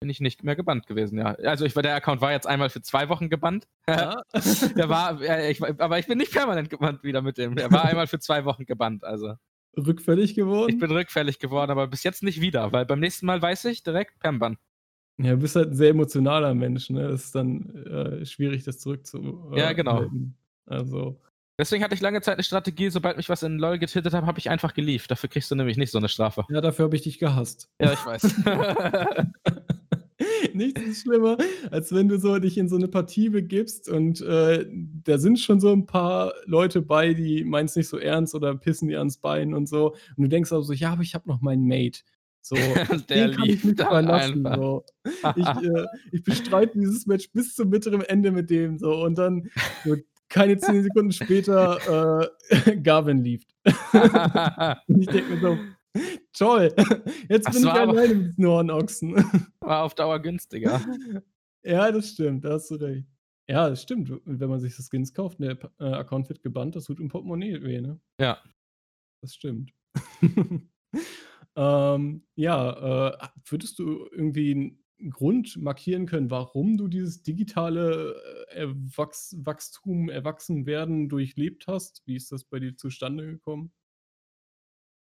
bin ich nicht mehr gebannt gewesen, ja. Also, ich war der Account war jetzt einmal für 2 Wochen gebannt. Ja. Der war ich aber ich bin nicht permanent gebannt wieder mit dem. Der war einmal für 2 Wochen gebannt, also. Rückfällig geworden? Ich bin rückfällig geworden, aber bis jetzt nicht wieder, weil beim nächsten Mal weiß ich direkt Permban. Ja, du bist halt 'n sehr emotionaler Mensch, ne? Das ist dann, äh, schwierig, das zurückzu äh, Ja, genau. Also Deswegen hatte ich lange Zeit 'ne Strategie, sobald mich was in LOL getiltet hat, habe ich einfach geleaved. Dafür kriegst du nämlich nicht so 'ne Strafe. Ja, dafür habe ich dich gehasst. Ja, ich weiß. Nichts ist schlimmer, als wenn du so dich in so 'ne Partie begibst und, äh, da sind schon so 'n paar Leute bei, die meinen's nicht so ernst oder pissen dir ans Bein und so. Und du denkst aber so: „Ja, aber ich habe noch meinen Mate.“ So, Der den kann ich lief dann verlassen, so. Ich, äh ich bestreite dieses Match bis zum bitteren Ende mit dem so und dann so keine 10 Sekunden später, äh, Garvin. Und ich denke mir so: „Toll, jetzt Das bin ich alleine mit diesen Hornochsen.“ war auf Dauer günstiger. Ja, das stimmt, da hast du recht. Ja, das stimmt, wenn man sich so Skins kauft, der P äh, Account wird gebannt, das tut im Portemonnaie weh, ne? Ja. Das stimmt. Ähm, ja, äh, würdest du irgendwie 'n Grund markieren können, warum du dieses digitale, äh, Erwachs Wachstum, Erwachsenwerden durchlebt hast? Wie ist das bei dir zustande gekommen?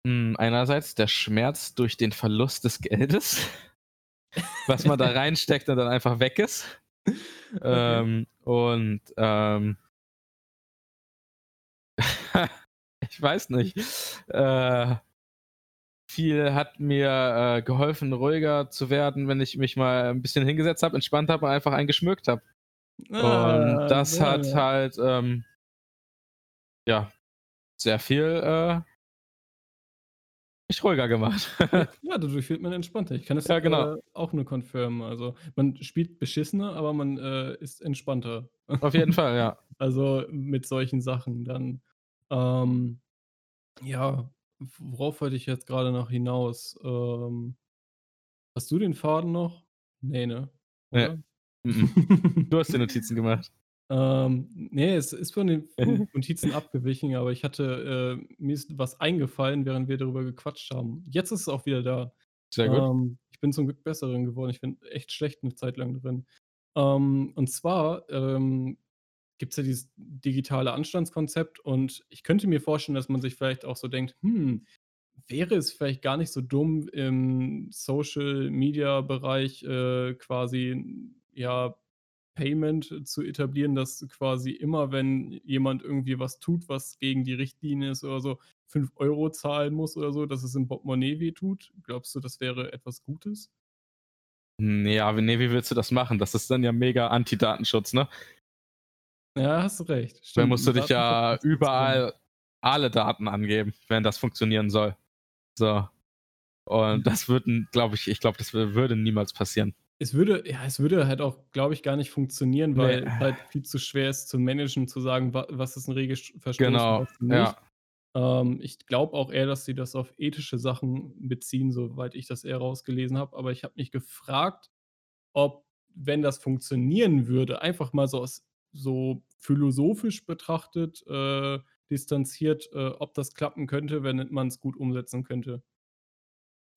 Hm, einerseits der Schmerz durch den Verlust des Geldes, was man da reinsteckt und dann einfach weg ist. Okay. Ähm, und, ähm ich weiß nicht. Äh, viel hat mir, äh, geholfen, ruhiger zu werden, wenn ich mich mal 'n bisschen hingesetzt habe, entspannt habe und einfach einen geschmückt habe. Und Ah, das ja, hat ja. halt, ähm ja, sehr viel, äh mich ruhiger gemacht. Ja, dadurch wird man entspannter. Ich kann das, Ja, genau. äh, auch nur confirmen. Also, man spielt beschissener, aber man, äh, ist entspannter. Auf jeden Fall, ja. Also, mit solchen Sachen dann. Ähm, ja, worauf wollte ich jetzt grade noch hinaus? Ähm, hast du den Faden noch? Ne, ne? Oder? M-m. Du hast dir Notizen gemacht. Ähm, ne, es ist von den Notizen abgewichen, aber ich hatte äh, mir ist was eingefallen, während wir darüber gequatscht haben. Jetzt ist es auch wieder da. Sehr gut. Ähm, ich bin zum Glück besser drin geworden. Ich bin echt schlecht 'ne Zeit lang drin. Ähm, und zwar, ähm, gibt's ja dieses digitale Anstandskonzept und ich könnte mir vorstellen, dass man sich vielleicht auch so denkt: „Hm, wäre es vielleicht gar nicht so dumm, im Social-Media-Bereich, äh, quasi, ja, Payment zu etablieren, dass quasi immer, wenn jemand irgendwie was tut, was gegen die Richtlinie ist oder so, 5 € zahlen muss oder so, dass es im Portemonnaie wehtut?“ Glaubst du, das wäre etwas Gutes? Ne, aber ne, wie willst du das machen? Das ist dann ja mega Anti-Datenschutz, ne? Ja, hast du recht. Dann Stimmt, musst du dich ja überall alle Daten angeben, wenn das funktionieren soll. So. Und das würden glaube ich ich glaube, das wü würde niemals passieren. Es würde ja, es würde halt auch, glaube ich, gar nicht funktionieren, weil es halt viel zu schwer ist zu managen, zu sagen, wa was ist 'n Regelsch Verstoß und Genau, was nicht. ja. Ähm, ich glaube auch eher, dass sie das auf ethische Sachen beziehen, soweit ich das eher rausgelesen habe. Aber ich habe mich gefragt, ob, wenn das funktionieren würde, einfach mal so aus so philosophisch betrachtet, äh, distanziert, äh, ob das klappen könnte, wenn man's gut umsetzen könnte.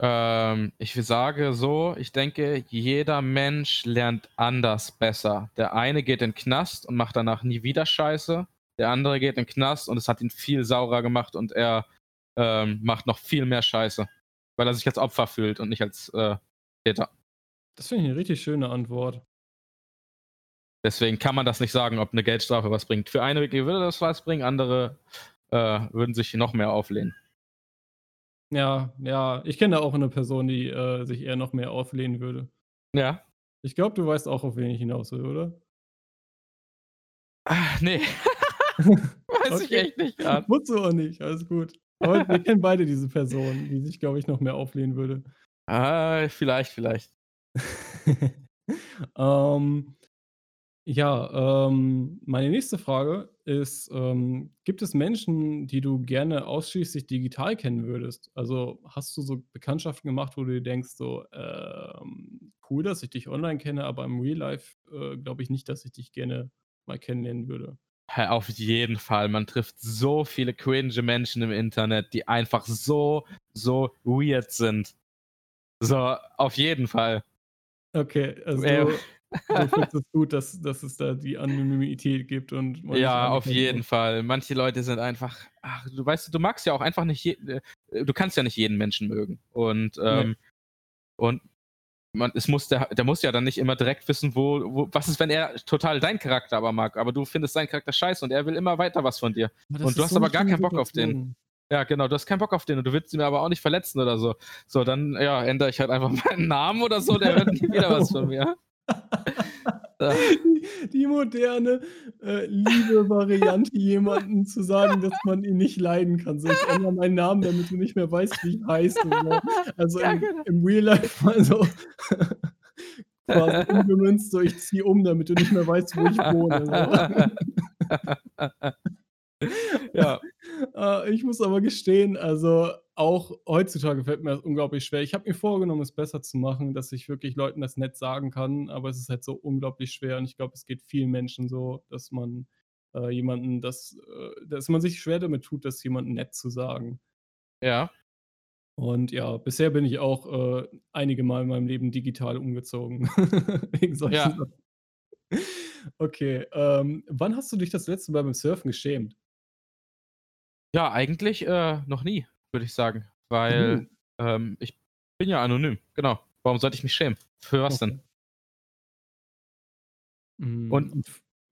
Ähm, ich sage so, ich denke, jeder Mensch lernt anders besser. Der eine geht in Knast und macht danach nie wieder Scheiße. Der andere geht in Knast und es hat ihn viel saurer gemacht und er, ähm, macht noch viel mehr Scheiße, weil er sich als Opfer fühlt und nicht als, äh, Täter. Das finde ich 'ne richtig schöne Antwort. Deswegen kann man das nicht sagen, ob 'ne Geldstrafe was bringt. Für einige würde das was bringen, andere, äh, würden sich noch mehr auflehnen. Ja, ja, ich kenne da auch 'ne Person, die, äh, sich eher noch mehr auflehnen würde. Ja. Ich glaube, du weißt auch, auf wen ich hinaus will, oder? Ah, ne. Weiß ich Okay, echt nicht grad. musst du auch nicht, alles gut. Aber wir kennen beide diese Person, die sich, glaube ich, noch mehr auflehnen würde. Ah, vielleicht, vielleicht. Ähm, ja, ähm, meine nächste Frage ist, ähm, gibt es Menschen, die du gerne ausschließlich digital kennen würdest? Also, hast du so Bekanntschaften gemacht, wo du dir denkst so, ähm: „Cool, dass ich dich online kenne, aber im Real Life, äh, glaube ich nicht, dass ich dich gerne mal kennenlernen würde?“ Hä, auf jeden Fall. Man trifft so viele cringe Menschen im Internet, die einfach so, so weird sind. So, auf jeden Fall. Okay, also, Äh. Du findest es gut, dass dass es da die Anonymität gibt und Ja, auf jeden. Fall. Manche Leute sind einfach ach, du weißt du magst ja auch einfach nicht je äh, du kannst ja nicht jeden Menschen mögen. Und, ähm und man es muss der der muss ja dann nicht immer direkt wissen, wo wo was ist, wenn er total deinen Charakter aber mag, aber du findest seinen Charakter scheiße und er will immer weiter was von dir. Und du hast so aber gar keinen Bock auf den. Ja, genau, du hast keinen Bock auf den und du willst ihn aber auch nicht verletzen oder so. So, dann, ja, ändere ich halt einfach meinen Namen oder so, der hört nie wieder was von mir. Die die moderne, äh, liebe Variante, jemanden zu sagen, dass man ihn nicht leiden kann. So: „Ich ändere meinen Namen, damit du nicht mehr weißt, wie ich heiße“, so. Also, Ja, im genau. im Real Life mal so quasi umgemünzt, so: „Ich ziehe um, damit du nicht mehr weißt, wo ich wohne“, so. Ja. Äh, ich muss aber gestehen, also, auch heutzutage fällt mir das unglaublich schwer. Ich habe mir vorgenommen, es besser zu machen, dass ich wirklich Leuten das nett sagen kann, aber es ist halt so unglaublich schwer und ich glaube, es geht vielen Menschen so, dass man, äh, jemanden das äh, dass man sich schwer damit tut, das jemandem nett zu sagen. Ja. Und ja, bisher bin ich auch, äh, einige Mal in meinem Leben digital umgezogen wegen solchen Ja. Sachen. Okay, ähm, wann hast du dich das letzte Mal beim Surfen geschämt? Ja, eigentlich, äh, noch nie, würde ich sagen, weil, Mhm. ähm, ich bin ja anonym, genau. Warum sollte ich mich schämen? Für was Okay. denn? Hm, Und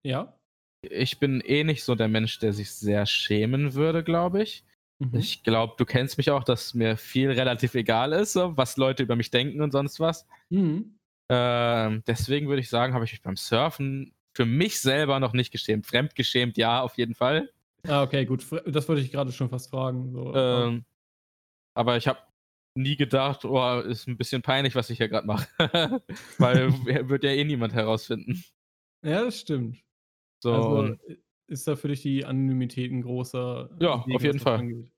ja? ich bin eh nicht so der Mensch, der sich sehr schämen würde, glaube ich. Mhm. Ich glaube, du kennst mich auch, dass mir viel relativ egal ist, so, was Leute über mich denken und sonst was. Mhm. Ähm, deswegen würde ich sagen, habe ich mich beim Surfen für mich selber noch nicht geschämt. Fremdgeschämt, ja, auf jeden Fall. Ah, okay, gut. Das wollte ich grade schon fast fragen, so, ähm aber ich habe nie gedacht: „Oh, ist 'n bisschen peinlich, was ich hier grad mache.“ Weil wird ja eh niemand herausfinden. Ja, das stimmt. So Also, i ist da für dich die Anonymität 'n großer Ja, auf Segen, was jeden Fall. angeht?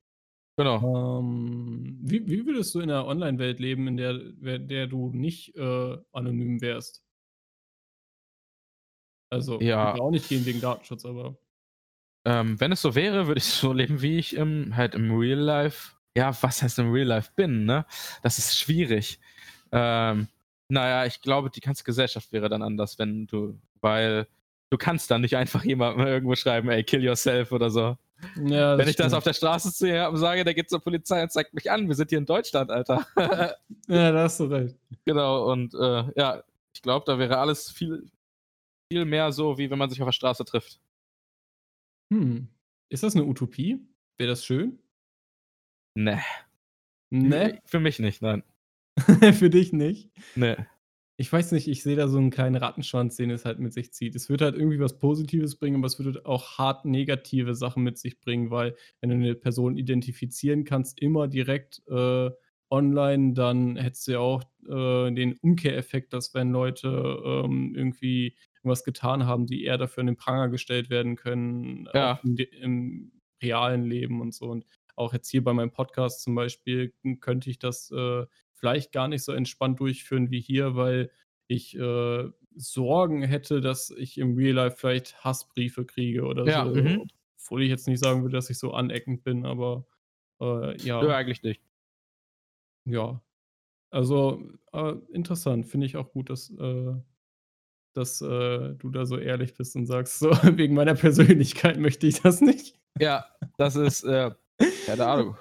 Genau. Ähm, wie wie würdest du in 'ner Onlinewelt leben, in der der du nicht, äh, anonym wärst? Also, ja auch nicht gehen wegen Datenschutz, aber Ähm, wenn es so wäre, würde ich so leben, wie ich im halt im Real Life ja, was heißt im Real Life bin, ne? Das ist schwierig. Ähm, na ja, ich glaube, die ganze Gesellschaft wäre dann anders, wenn du weil du kannst dann nicht einfach jemandem irgendwo schreiben: „Ey, kill yourself“ oder so. Ja, Wenn das ich das stimmt. auf der Straße zu jemandem sage, der geht zur Polizei und zeigt mich an. Wir sind hier in Deutschland, Alter. Ja, da hast du recht. Genau und, äh, ja, ich glaube, da wäre alles viel viel mehr so, wie wenn man sich auf der Straße trifft. Hm, ist das 'ne Utopie? Wäre das schön? Ne. Ne? Für mich nicht, nein. Für dich nicht? Ne. Ich weiß nicht, ich sehe da so 'n kleinen Rattenschwanz, den es halt mit sich zieht. Es würde halt irgendwie was Positives bringen, aber es würde auch hart negative Sachen mit sich bringen, weil wenn du 'ne Person identifizieren kannst, immer direkt, äh, online, dann hättest du ja auch, äh, den Umkehreffekt, dass wenn Leute, ähm, irgendwie was getan haben, die eher dafür an den Pranger gestellt werden können, Ja. im im realen Leben und so. Und auch jetzt hier bei meinem Podcast zum Beispiel, könnte ich das, äh, vielleicht gar nicht so entspannt durchführen wie hier, weil ich, äh, Sorgen hätte, dass ich im Real Life vielleicht Hassbriefe kriege oder Ja, so, obwohl ich jetzt nicht sagen würde, dass ich so aneckend bin, aber, äh, Nö, ja. eigentlich nicht. Ja. Also, äh, interessant. Finde ich auch gut, dass, äh dass, äh, du da so ehrlich bist und sagst so: „Wegen meiner Persönlichkeit möchte ich das nicht.“ Ja, das ist, äh keine Ahnung.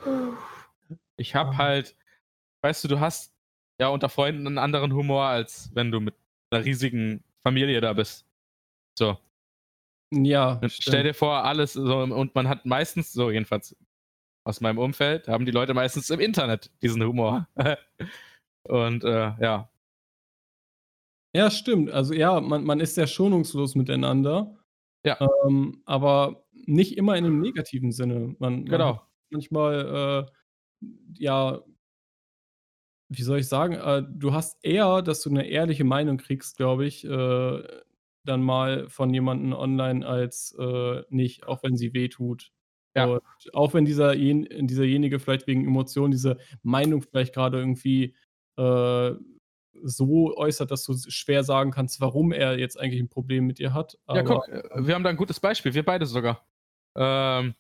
Ich habe Ah. halt weißt du, du hast ja unter Freunden 'nen anderen Humor, als wenn du mit 'ner riesigen Familie da bist. So. Ja, stell dir vor, alles so und man hat meistens so jedenfalls aus meinem Umfeld haben die Leute meistens im Internet diesen Humor. Und äh, ja. Ja, stimmt. Also ja, man man ist sehr schonungslos miteinander. Ja. Ähm, aber nicht immer in 'nem negativen Sinne. Man man Genau. manchmal, äh, ja wie soll ich sagen, äh, du hast eher, dass du 'ne ehrliche Meinung kriegst, glaube ich, äh, dann mal von jemandem online als, äh, nicht, auch wenn sie wehtut. Ja. Und auch wenn dieser jen dieserjenige vielleicht wegen Emotionen diese Meinung vielleicht grade irgendwie, äh, so äußert, dass du schwer sagen kannst, warum er jetzt eigentlich 'n Problem mit dir hat, Ja, guck, äh, wir haben da 'n gutes Beispiel, wir beide sogar. Ähm,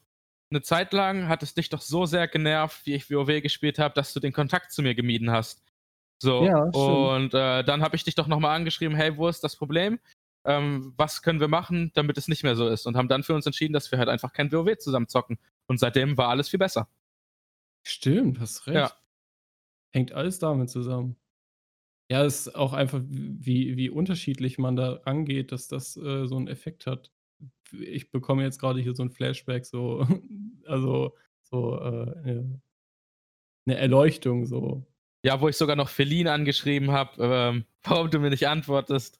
'ne Zeit lang hat es dich doch so sehr genervt, wie ich WoW gespielt habe, dass du den Kontakt zu mir gemieden hast. So, Ja, stimmt. und, äh, dann habe ich dich doch noch mal angeschrieben: „Hey, wo ist das Problem? Ähm, was können wir machen, damit es nicht mehr so ist?“ Und haben dann für uns entschieden, dass wir halt einfach kein WoW zusammen zocken. Und seitdem war alles viel besser. Stimmt, hast recht. Ja. Hängt alles damit zusammen. Ja, ist auch einfach, wie wie unterschiedlich man da rangeht, dass das, äh, so 'n Effekt hat. Ich bekomme jetzt grade hier so 'n Flashback, so also, so, äh, ja 'ne Erleuchtung so. Ja, wo ich sogar noch Feline angeschrieben habe, ähm, warum du mir nicht antwortest.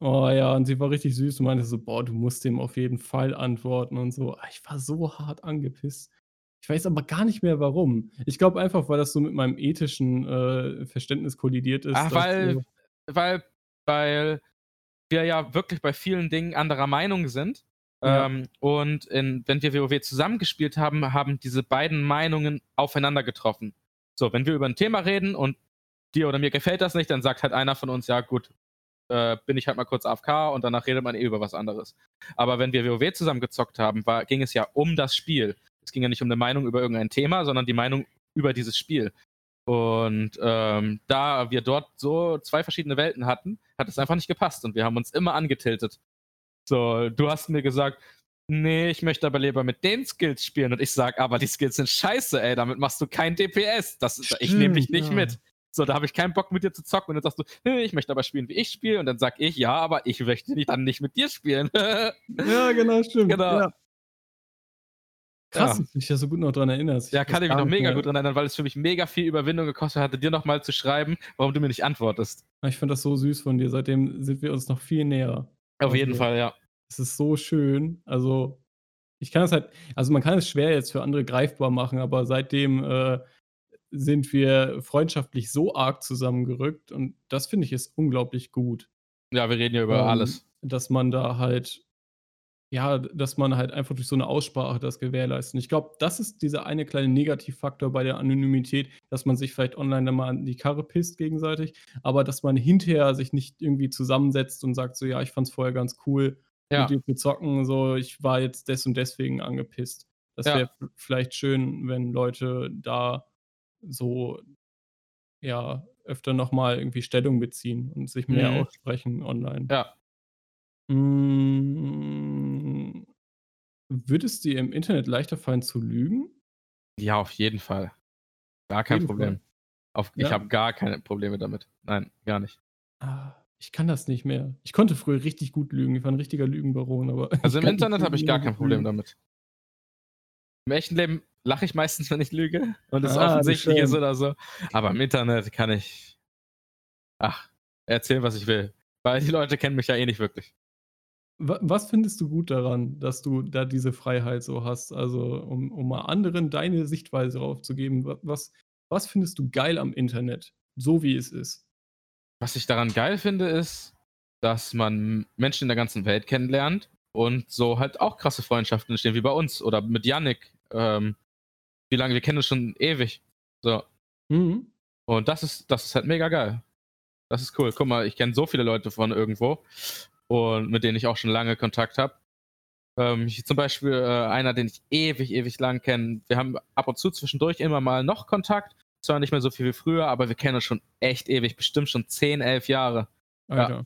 Oh ja, und sie war richtig süß und meinte so: „Boah, du musst dem auf jeden Fall antworten“ und so. Ah, ich war so hart angepisst. Ich weiß aber gar nicht mehr warum. Ich glaube einfach, weil das so mit meinem ethischen, äh, Verständnis kollidiert ist, Ach, weil weil weil wir ja wirklich bei vielen Dingen anderer Meinung sind. Ja. Ähm, und in wenn wir WoW zusammengespielt haben, haben diese beiden Meinungen aufeinander getroffen. So, wenn wir über 'n Thema reden und dir oder mir gefällt das nicht, dann sagt halt einer von uns: „Ja gut, äh, bin ich halt mal kurz AFK“ und danach redet man eh über was anderes. Aber wenn wir WoW zusammen gezockt haben, war ging es ja um das Spiel. Es ging ja nicht um 'ne Meinung über irgendein Thema, sondern die Meinung über dieses Spiel. Und, ähm, da wir dort so 2 verschiedene Welten hatten, hat es einfach nicht gepasst und wir haben uns immer angetiltet. So, du hast mir gesagt: „Ne, ich möchte aber lieber mit den Skills spielen“ und ich sage: „Aber die Skills sind scheiße, ey, damit machst du kein DPS. Das ist ich nehme dich Stimmt, nicht ja. mit.“ So, da habe ich keinen Bock mit dir zu zocken und dann sagst du: „Ne, ich möchte aber spielen, wie ich spiele“ und dann sage ich: „Ja, aber ich möchte ni dann nicht mit dir spielen.“ Ja, genau, stimmt. Genau. Ja. Krass, Ja. dass du dich da so gut noch dran erinnerst. Ja, kann ich mich noch nicht mega mehr. gut dran erinnern, weil es für mich mega viel Überwindung gekostet hatte, dir noch mal zu schreiben, warum du mir nicht antwortest. Ich finde das so süß von dir. Seitdem sind wir uns noch viel näher. Auf jeden Also, Fall, ja. es ist so schön. Also, ich kann es halt also, man kann es schwer jetzt für andere greifbar machen, aber seitdem, äh, sind wir freundschaftlich so arg zusammengerückt und das finde ich ist unglaublich gut. Ja, wir reden ja über Ähm, alles. dass man da halt ja, dass man halt einfach durch so 'ne Aussprache das gewährleistet. Und ich glaube, das ist dieser eine kleine Negativfaktor bei der Anonymität, dass man sich vielleicht online dann mal an die Karre pisst gegenseitig, aber dass man hinterher sich nicht irgendwie zusammensetzt und sagt so: „Ja, ich fand's vorher ganz cool, mit Ja. dir zu zocken, so, ich war jetzt des und deswegen angepisst.“ Das wäre Ja. v vielleicht schön, wenn Leute da so ja, öfter noch mal irgendwie Stellung beziehen und sich mehr Mhm. aussprechen online. Ja. Hm, würde es dir im Internet leichter fallen zu lügen? Ja, auf jeden Fall. Gar kein jeden Fall. Problem. Auf ich Ja. habe gar keine Probleme damit. Nein, gar nicht. Ah, ich kann das nicht mehr. Ich konnte früher richtig gut lügen. Ich war 'n richtiger Lügenbaron, aber Also, ich im Internet habe ich gar kein Problem lügen. damit. Im echten Leben lache ich meistens, wenn ich lüge und es Ah, offensichtlich ist oder so, aber im Internet kann ich ach, erzählen, was ich will, weil die Leute kennen mich ja eh nicht wirklich. Wa was findest du gut daran, dass du da diese Freiheit so hast? Also, um um mal anderen deine Sichtweise drauf zu geben. Wa was was findest du geil am Internet, so wie es ist? Was ich daran geil finde, ist, dass man Menschen in der ganzen Welt kennenlernt und so halt auch krasse Freundschaften entstehen wie bei uns oder mit Yannick. Ähm, wie lange wir kennen uns schon ewig. So. Mhm. Und das ist das ist halt mega geil. Das ist cool. Guck mal, ich kenne so viele Leute von irgendwo und mit denen ich auch schon lange Kontakt habe. Ähm, zum Beispiel, äh, einer, den ich ewig, ewig lang kenne. Wir haben ab und zu zwischendurch immer mal noch Kontakt. Zwar nicht mehr so viel wie früher, aber wir kennen uns schon echt ewig, bestimmt schon 10, 11 Jahre. Ja.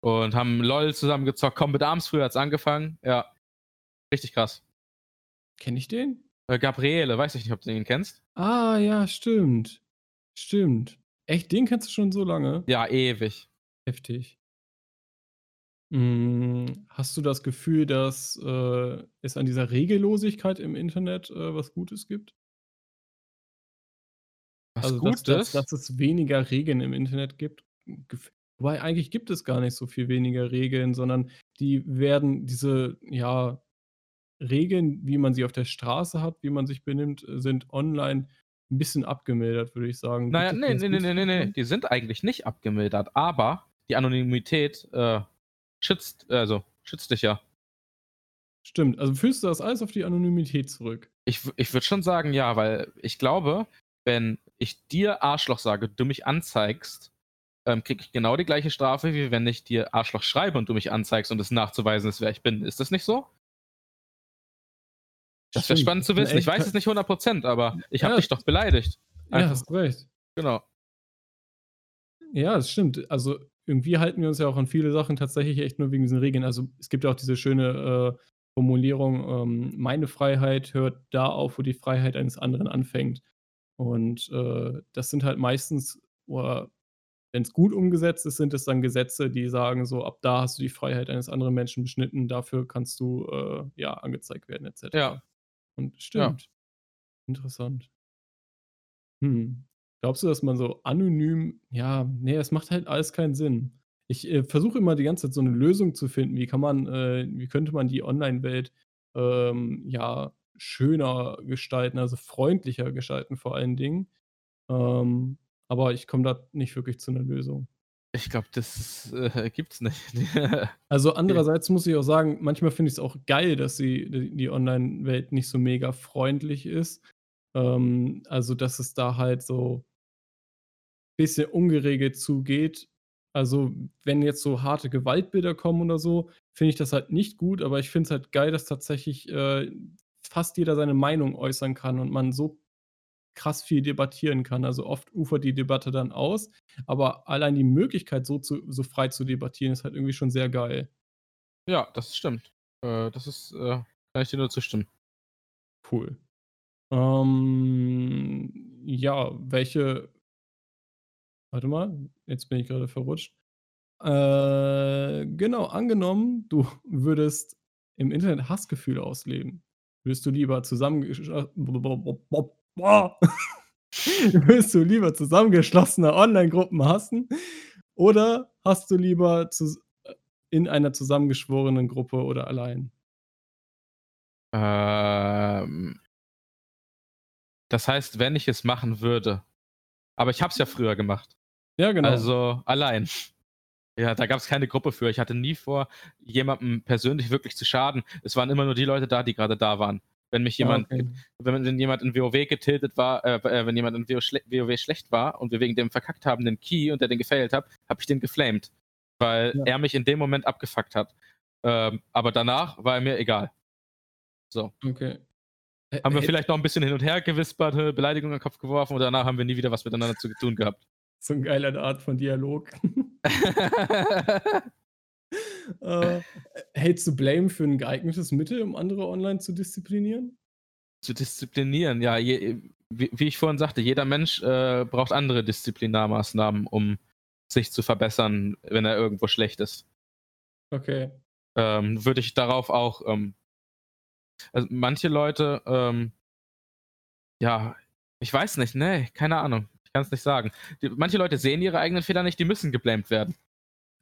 Und haben LOL zusammen gezockt. Combat Arms früher hat's angefangen. Ja. Richtig krass. Kenne ich den? Äh, Gabriele, weiß ich nicht, ob du ihn kennst? Ah, ja, stimmt. Stimmt. Echt, den kennst du schon so lange? Ja, ewig. Heftig. Hm, hast du das Gefühl, dass, äh, es an dieser Regellosigkeit im Internet, äh, was Gutes gibt? Was Also, dass dass Gutes? dass es weniger Regeln im Internet gibt, wobei eigentlich gibt es gar nicht so viel weniger Regeln, sondern die werden diese, ja, Regeln, wie man sie auf der Straße hat, wie man sich benimmt, äh, sind online 'n bisschen abgemildert, würde ich sagen. Na Gibt ja, es da ne, was ne, ne, Gutes ne, ne, ne, davon? die sind eigentlich nicht abgemildert, aber die Anonymität, äh, schützt also, schützt dich ja. Stimmt, also führst du das alles auf die Anonymität zurück? Ich ich würde schon sagen, ja, weil ich glaube, wenn ich dir Arschloch sage, du mich anzeigst, ähm, kriege ich genau die gleiche Strafe, wie wenn ich dir Arschloch schreibe und du mich anzeigst und es nachzuweisen ist, wer ich bin. Ist das nicht so? Das wäre spannend zu wissen. Ich weiß es nicht 100 %, aber ich habe Ja, dich doch beleidigt. ja, Einfach hast recht. genau. Ja, das stimmt. Also, irgendwie halten wir uns ja auch an viele Sachen tatsächlich echt nur wegen diesen Regeln. Also, es gibt ja auch diese schöne, äh, Formulierung, ähm: „Meine Freiheit hört da auf, wo die Freiheit eines anderen anfängt.“ Und, äh, das sind halt meistens oder wenn's gut umgesetzt ist, sind es dann Gesetze, die sagen so: „Ab da hast du die Freiheit eines anderen Menschen beschnitten, dafür kannst du, äh, ja, angezeigt werden“ et Ja. Und Ja. stimmt. Interessant. Hm. Glaubst du, dass man so anonym ja, ne, es macht halt alles keinen Sinn. Ich, äh, versuche immer die ganze Zeit so 'ne Lösung zu finden. Wie kann man äh, wie könnte man die Onlinewelt, ähm, ja, schöner gestalten, also freundlicher gestalten vor allen Dingen. Ähm, aber ich komme da nicht wirklich zu 'ner Lösung. Ich glaube, das, äh, gibt's nicht. Also, andererseits muss ich auch sagen, manchmal finde ich's auch geil, dass die die Onlinewelt nicht so mega freundlich ist. Ähm, also, dass es da halt so bisschen ungeregelt zugeht. Also, wenn jetzt so harte Gewaltbilder kommen oder so, finde ich das halt nicht gut, aber ich finde es halt geil, dass tatsächlich, äh, fast jeder seine Meinung äußern kann und man so krass viel debattieren kann. Also, oft ufert die Debatte dann aus, aber allein die Möglichkeit, so zu so frei zu debattieren, ist halt irgendwie schon sehr geil. Ja, das stimmt. Äh, das ist äh, kann ich dir nur zustimmen. Cool. Ähm, ja, welche warte mal, jetzt bin ich grade verrutscht. Äh, genau, angenommen, du würdest im Internet Hassgefühle ausleben. Würdest du lieber zusammengesch würdest du lieber zusammengeschlossene Onlinegruppen hassen oder hast du lieber zus äh, in einer zusammengeschworenen Gruppe oder allein? Ähm das heißt, wenn ich es machen würde aber ich habe es ja früher gemacht. Ja, genau. Also, allein. Ja, da gab's keine Gruppe für. Ich hatte nie vor, jemandem persönlich wirklich zu schaden. Es waren immer nur die Leute da, die grade da waren. Wenn mich Ah, jemand okay. wenn wenn jemand in WoW getiltet war äh, äh, wenn jemand in WoW schle WoW schlecht war und wir wegen dem verkackt haben, den Key und der den gefailt hat, habe ich den geflamed, weil Ja. er mich in dem Moment abgefuckt hat. Ähm, aber danach war er mir egal. So. Okay. Haben wir vielleicht noch 'n bisschen hin und her gewispert, äh, Beleidigungen in den Kopf geworfen und danach haben wir nie wieder was miteinander zu tun gehabt. So 'n geiler Art von Dialog. Äh, hältst du Blame für 'n geeignetes Mittel, um andere online zu disziplinieren? Zu disziplinieren, ja, je wie wie ich vorhin sagte, jeder Mensch, äh, braucht andere Disziplinarmaßnahmen, um sich zu verbessern, wenn er irgendwo schlecht ist. Okay. Ähm, würde ich darauf auch, ähm also, manche Leute, ähm ja, ich weiß nicht, ne, keine Ahnung. Ich kann's nicht sagen. D manche Leute sehen ihre eigenen Fehler nicht, die müssen geblamed werden.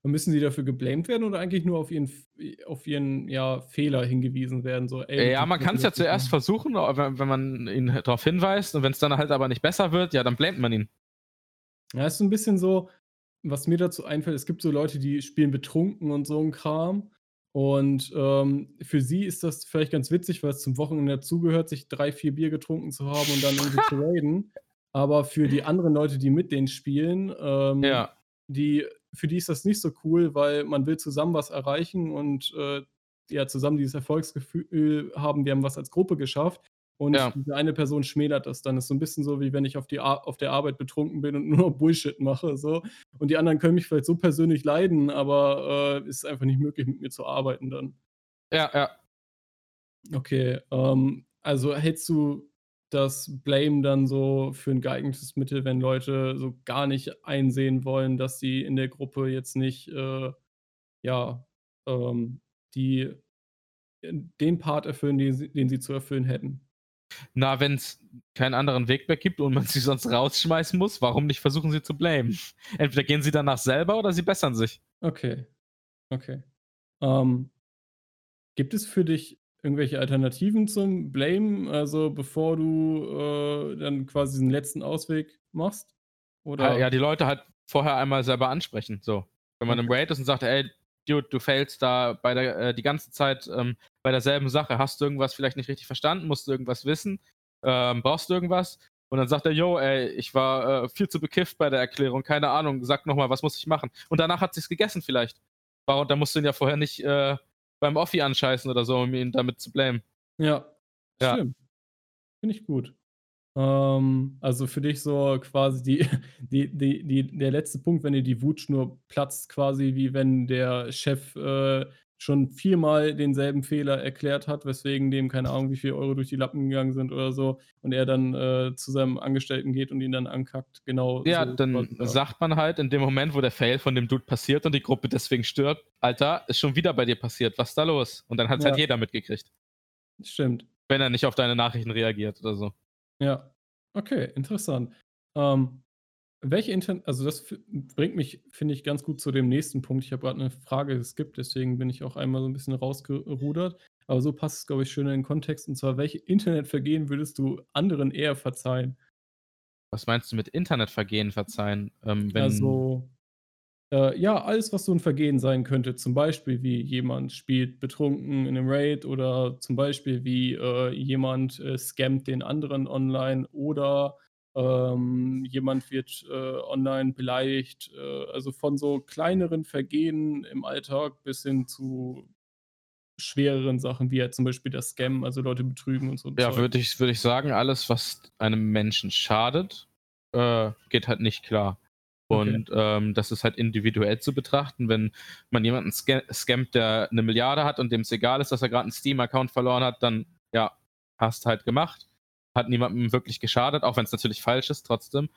Und müssen sie dafür geblamed werden oder eigentlich nur auf ihren auf ihren, ja, Fehler hingewiesen werden, so: „Ey, Ja, du man kann's ja zuerst versuchen, wenn wenn man ihn darauf hinweist und wenn's dann halt aber nicht besser wird, ja, dann blamet man ihn. Ja, ist so 'n bisschen so was mir dazu einfällt, es gibt so Leute, die spielen betrunken und so 'n Kram. Und, ähm, für sie ist das vielleicht ganz witzig, weil's zum Wochenende dazugehört, sich 3, 4 Bier getrunken zu haben und dann irgendwie zu raiden. Aber für die anderen Leute, die mit denen spielen, ähm, Ja. die für die ist das nicht so cool, weil man will zusammen was erreichen und, äh, ja, zusammen dieses Erfolgsgefühl haben, wir haben was als Gruppe geschafft. Und Ja. diese eine Person schmälert das dann. Ist so 'n bisschen so, wie wenn ich auf die Ar auf der Arbeit betrunken bin und nur Bullshit mache so. Und die anderen können mich vielleicht so persönlich leiden, aber, äh, ist einfach nicht möglich, mit mir zu arbeiten dann. Ja, ja. Okay, ähm, also hältst du das Blame dann so für 'n geeignetes Mittel, wenn Leute so gar nicht einsehen wollen, dass sie in der Gruppe jetzt nicht, äh, ja ähm, die, äh, den Part erfüllen, den sie den sie zu erfüllen hätten. Na, wenn's keinen anderen Weg mehr gibt und man sie sonst rausschmeißen muss, warum nicht versuchen, sie zu blamen? Entweder gehen sie danach selber oder sie bessern sich. Okay, okay. Ähm, gibt es für dich irgendwelche Alternativen zum Blamen, also bevor du, äh, dann quasi diesen letzten Ausweg machst? Oder ja, die Leute halt vorher einmal selber ansprechen, so. Wenn man im Okay. Raid ist und sagt: „Ey, Dude, du failst da bei der äh, die ganze Zeit, ähm, bei derselben Sache. Hast du irgendwas vielleicht nicht richtig verstanden? Musst du irgendwas wissen? Ähm, brauchst du irgendwas?“ Und dann sagt er: „Jo, ey, ich war, äh, viel zu bekifft bei der Erklärung, keine Ahnung, sag noch mal, was muss ich machen?“ Und danach hat sich's gegessen vielleicht. Warum da musst du ihn ja vorher nicht, äh, beim Offi anscheißen oder so, um ihn damit zu blamen. Ja, Ja. stimmt. Finde ich gut. Ähm, also für dich so quasi die die die die der letzte Punkt, wenn dir die Wutschnur platzt, quasi wie wenn der Chef, äh, schon viermal denselben Fehler erklärt hat, weswegen dem, keine Ahnung, wie viel Euro durch die Lappen gegangen sind oder so und er dann, äh, zu seinem Angestellten geht und ihn dann ankackt. Genau Ja, so dann quasi, ja. sagt man halt in dem Moment, wo der Fail von dem Dude passiert und die Gruppe deswegen stirbt: „Alter, ist schon wieder bei dir passiert. Was ist da los?“ Und dann hat's halt Ja. jeder mitgekriegt. Stimmt. Wenn er nicht auf deine Nachrichten reagiert oder so. Ja. Okay, interessant. Ähm, welche Intern also das bringt mich, finde ich, ganz gut zu dem nächsten Punkt. Ich habe grad 'ne Frage geskippt, deswegen bin ich auch einmal so 'n bisschen rausgerudert. Aber so passt es, glaube ich, schön in den Kontext. Und zwar, welche Internetvergehen würdest du anderen eher verzeihen? Was meinst du mit Internetvergehen verzeihen? Ähm, Also, äh, ja, alles, was so 'n Vergehen sein könnte. Zum Beispiel, wie jemand spielt betrunken in 'nem Raid oder zum Beispiel, wie, äh, jemand, äh, scammt den anderen online oder, ähm, jemand wird, äh, online beleidigt. Äh, also von so kleineren Vergehen im Alltag bis hin zu schwereren Sachen, wie halt zum Beispiel das Scammen, also Leute betrügen und so Ja, würde ich würde ich sagen, alles, was einem Menschen schadet, äh, geht halt nicht klar. Okay. Und, ähm, das ist halt individuell zu betrachten. Wenn man jemanden sca scammt, der 'ne Milliarde hat und dem's egal ist, dass er grad 'n Steam-Account verloren hat, dann, ja, hast halt gemacht. Hat niemandem wirklich geschadet, auch wenn's natürlich falsch ist, trotzdem.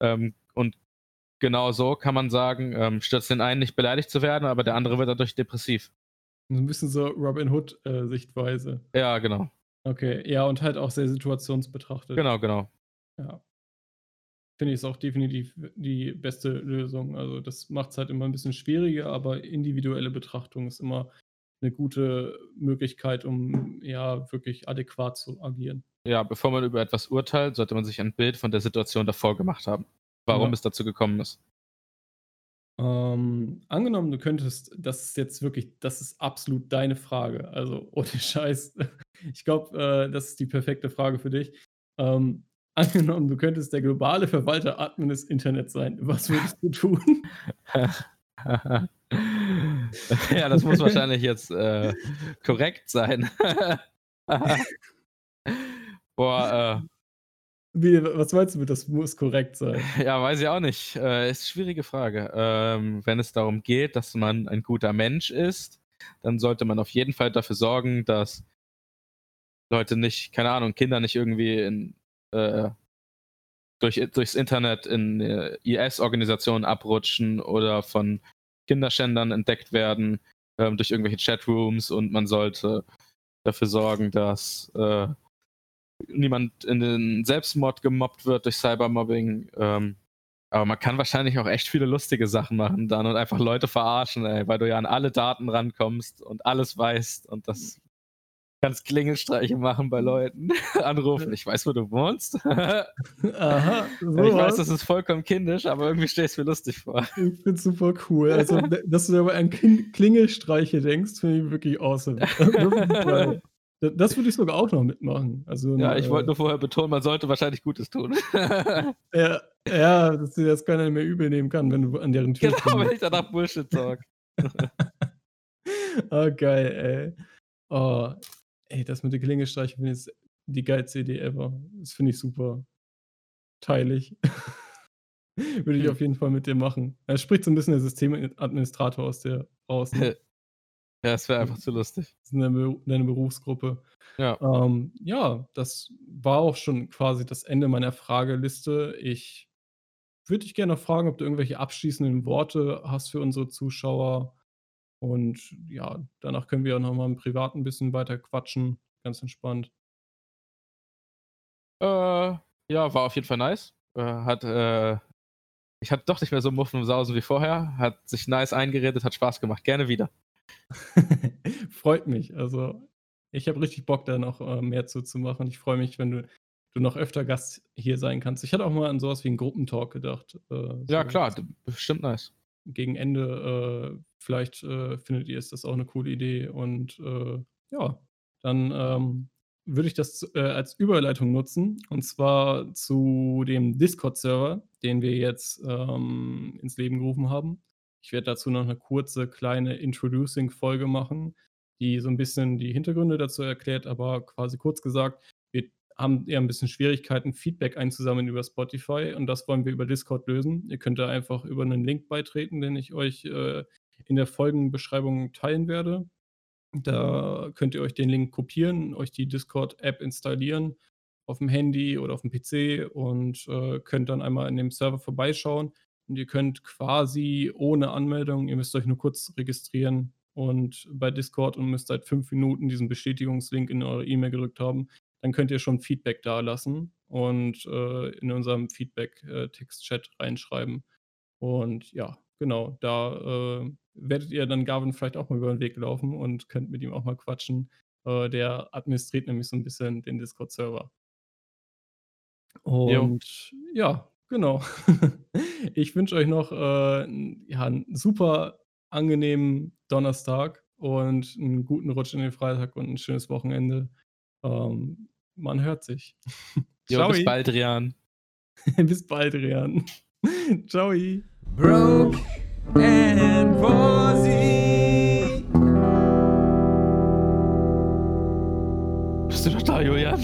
Ähm, und genau so kann man sagen, ähm, stürzt den einen nicht beleidigt zu werden, aber der andere wird dadurch depressiv. So 'n bisschen so Robin Hood, äh, Sichtweise. Ja, genau. Okay, ja, und halt auch sehr situationsbetrachtet. Genau, genau. Ja. Finde ich, ist auch definitiv die beste Lösung. Also, das macht's halt immer 'n bisschen schwieriger, aber individuelle Betrachtung ist immer 'ne gute Möglichkeit, um, ja, wirklich adäquat zu agieren. Ja, bevor man über etwas urteilt, sollte man sich ein Bild von der Situation davor gemacht haben, warum Ja. es dazu gekommen ist. Ähm, angenommen, du könntest das ist jetzt wirklich das ist absolut deine Frage, also ohne Scheiß. Ich glaube, äh, das ist die perfekte Frage für dich. Ähm, angenommen, du könntest der globale Verwalter Admin des Internets sein. Was würdest du tun? Ja, das muss wahrscheinlich jetzt, äh, korrekt sein. Boah, äh Wie, wa was meinst du mit, das muss korrekt sein? Ja, weiß ich auch nicht. Äh, ist schwierige Frage. Ähm, wenn es darum geht, dass man ein guter Mensch ist, dann sollte man auf jeden Fall dafür sorgen, dass Leute nicht keine Ahnung, Kinder nicht irgendwie in, äh durch durchs Internet in, äh, IS-Organisationen abrutschen oder von Kinderschändern entdeckt werden, ähm, durch irgendwelche Chatrooms und man sollte dafür sorgen, dass, äh, niemand in den Selbstmord gemobbt wird durch Cybermobbing. Ähm, aber man kann wahrscheinlich auch echt viele lustige Sachen machen dann und einfach Leute verarschen, ey, weil du ja an alle Daten rankommst und alles weißt und das kannst Klingelstreiche machen bei Leuten, anrufen: „Ich weiß, wo du wohnst.“ Aha, Ich weiß, das ist vollkommen kindisch, aber irgendwie stelle ich's mir lustig vor. Ich finde es super cool. Also, dass du dabei an Klingelstreiche denkst, finde ich wirklich awesome. Das würde ich sogar auch noch mitmachen. Also Ja, ich wollte äh nur vorher betonen, man sollte wahrscheinlich Gutes tun. Ja, ja, dass dir das keiner mehr übel nehmen kann, wenn du an deren Tür Genau, wenn ich danach Bullshit talk. Oh, geil, ey. Oh, ey, das mit den Klingelstreichen finde ich die geilste Idee ever. Das finde ich super. Teile ich. Würde ich Hm. auf jeden Fall mit dir machen. Da spricht so 'n bisschen der Systemadministrator aus dir raus, ne? Ja, es wäre einfach zu lustig. Das ist 'ne Beru deine Berufsgruppe. Ja. Ähm, ja, das war auch schon quasi das Ende meiner Frageliste. Ich würde dich gerne noch fragen, ob du irgendwelche abschließenden Worte hast für unsere Zuschauer? Und ja, danach können wir auch noch mal im Privaten 'n bisschen weiter quatschen, ganz entspannt. Äh, ja, war auf jeden Fall nice. Äh, hat, äh ich hatte doch nicht mehr so Muffen und Sausen wie vorher. Hat sich nice eingeredet, hat Spaß gemacht. Gerne wieder. Freut mich. Also, ich habe richtig Bock, da noch, äh, mehr zu zu machen. Ich freue mich, wenn du du noch öfter Gast hier sein kannst. Ich hatte auch mal an so was wie 'n Gruppentalk gedacht, äh, Ja so klar, d bestimmt nice. gegen Ende, äh, vielleicht, äh, findet ihr, ist das auch 'ne coole Idee und, äh, ja, dann, ähm, würde ich das, äh, als Überleitung nutzen und zwar zu dem Discord-Server, den wir jetzt, ähm, ins Leben gerufen haben. Ich werde dazu noch 'ne kurze kleine Introducing-Folge machen, die so 'n bisschen die Hintergründe dazu erklärt, aber quasi kurz gesagt, wir haben eher 'n bisschen Schwierigkeiten, Feedback einzusammeln über Spotify und das wollen wir über Discord lösen. Ihr könnt da einfach über 'nen Link beitreten, den ich euch, äh, in der Folgenbeschreibung teilen werde. Da könnt ihr euch den Link kopieren, euch die Discord-App installieren auf'm Handy oder auf'm PC und, äh, könnt dann einmal in dem Server vorbeischauen und ihr könnt quasi ohne Anmeldung ihr müsst euch nur kurz registrieren und bei Discord und müsst seit 5 Minuten diesen Bestätigungslink in eure E-Mail gedrückt haben. Dann könnt ihr schon Feedback dalassen und, äh, in unserem Feedback, äh, Textchat reinschreiben. Und ja, genau, da, äh, werdet ihr dann Gavin vielleicht auch mal über 'n Weg laufen und könnt mit ihm auch mal quatschen. Äh, der administriert nämlich so 'n bisschen den Discord-Server. Jo. Und ja, genau. Ich wünsche euch noch, äh, ja, 'n super angenehmen Donnerstag und 'n guten Rutsch in den Freitag und 'n schönes Wochenende. Ähm, man hört sich. Jo, bis Tschau. baldrian. Bis baldrian. Tschau. Broke and Rosie. Bist du noch da, Julian?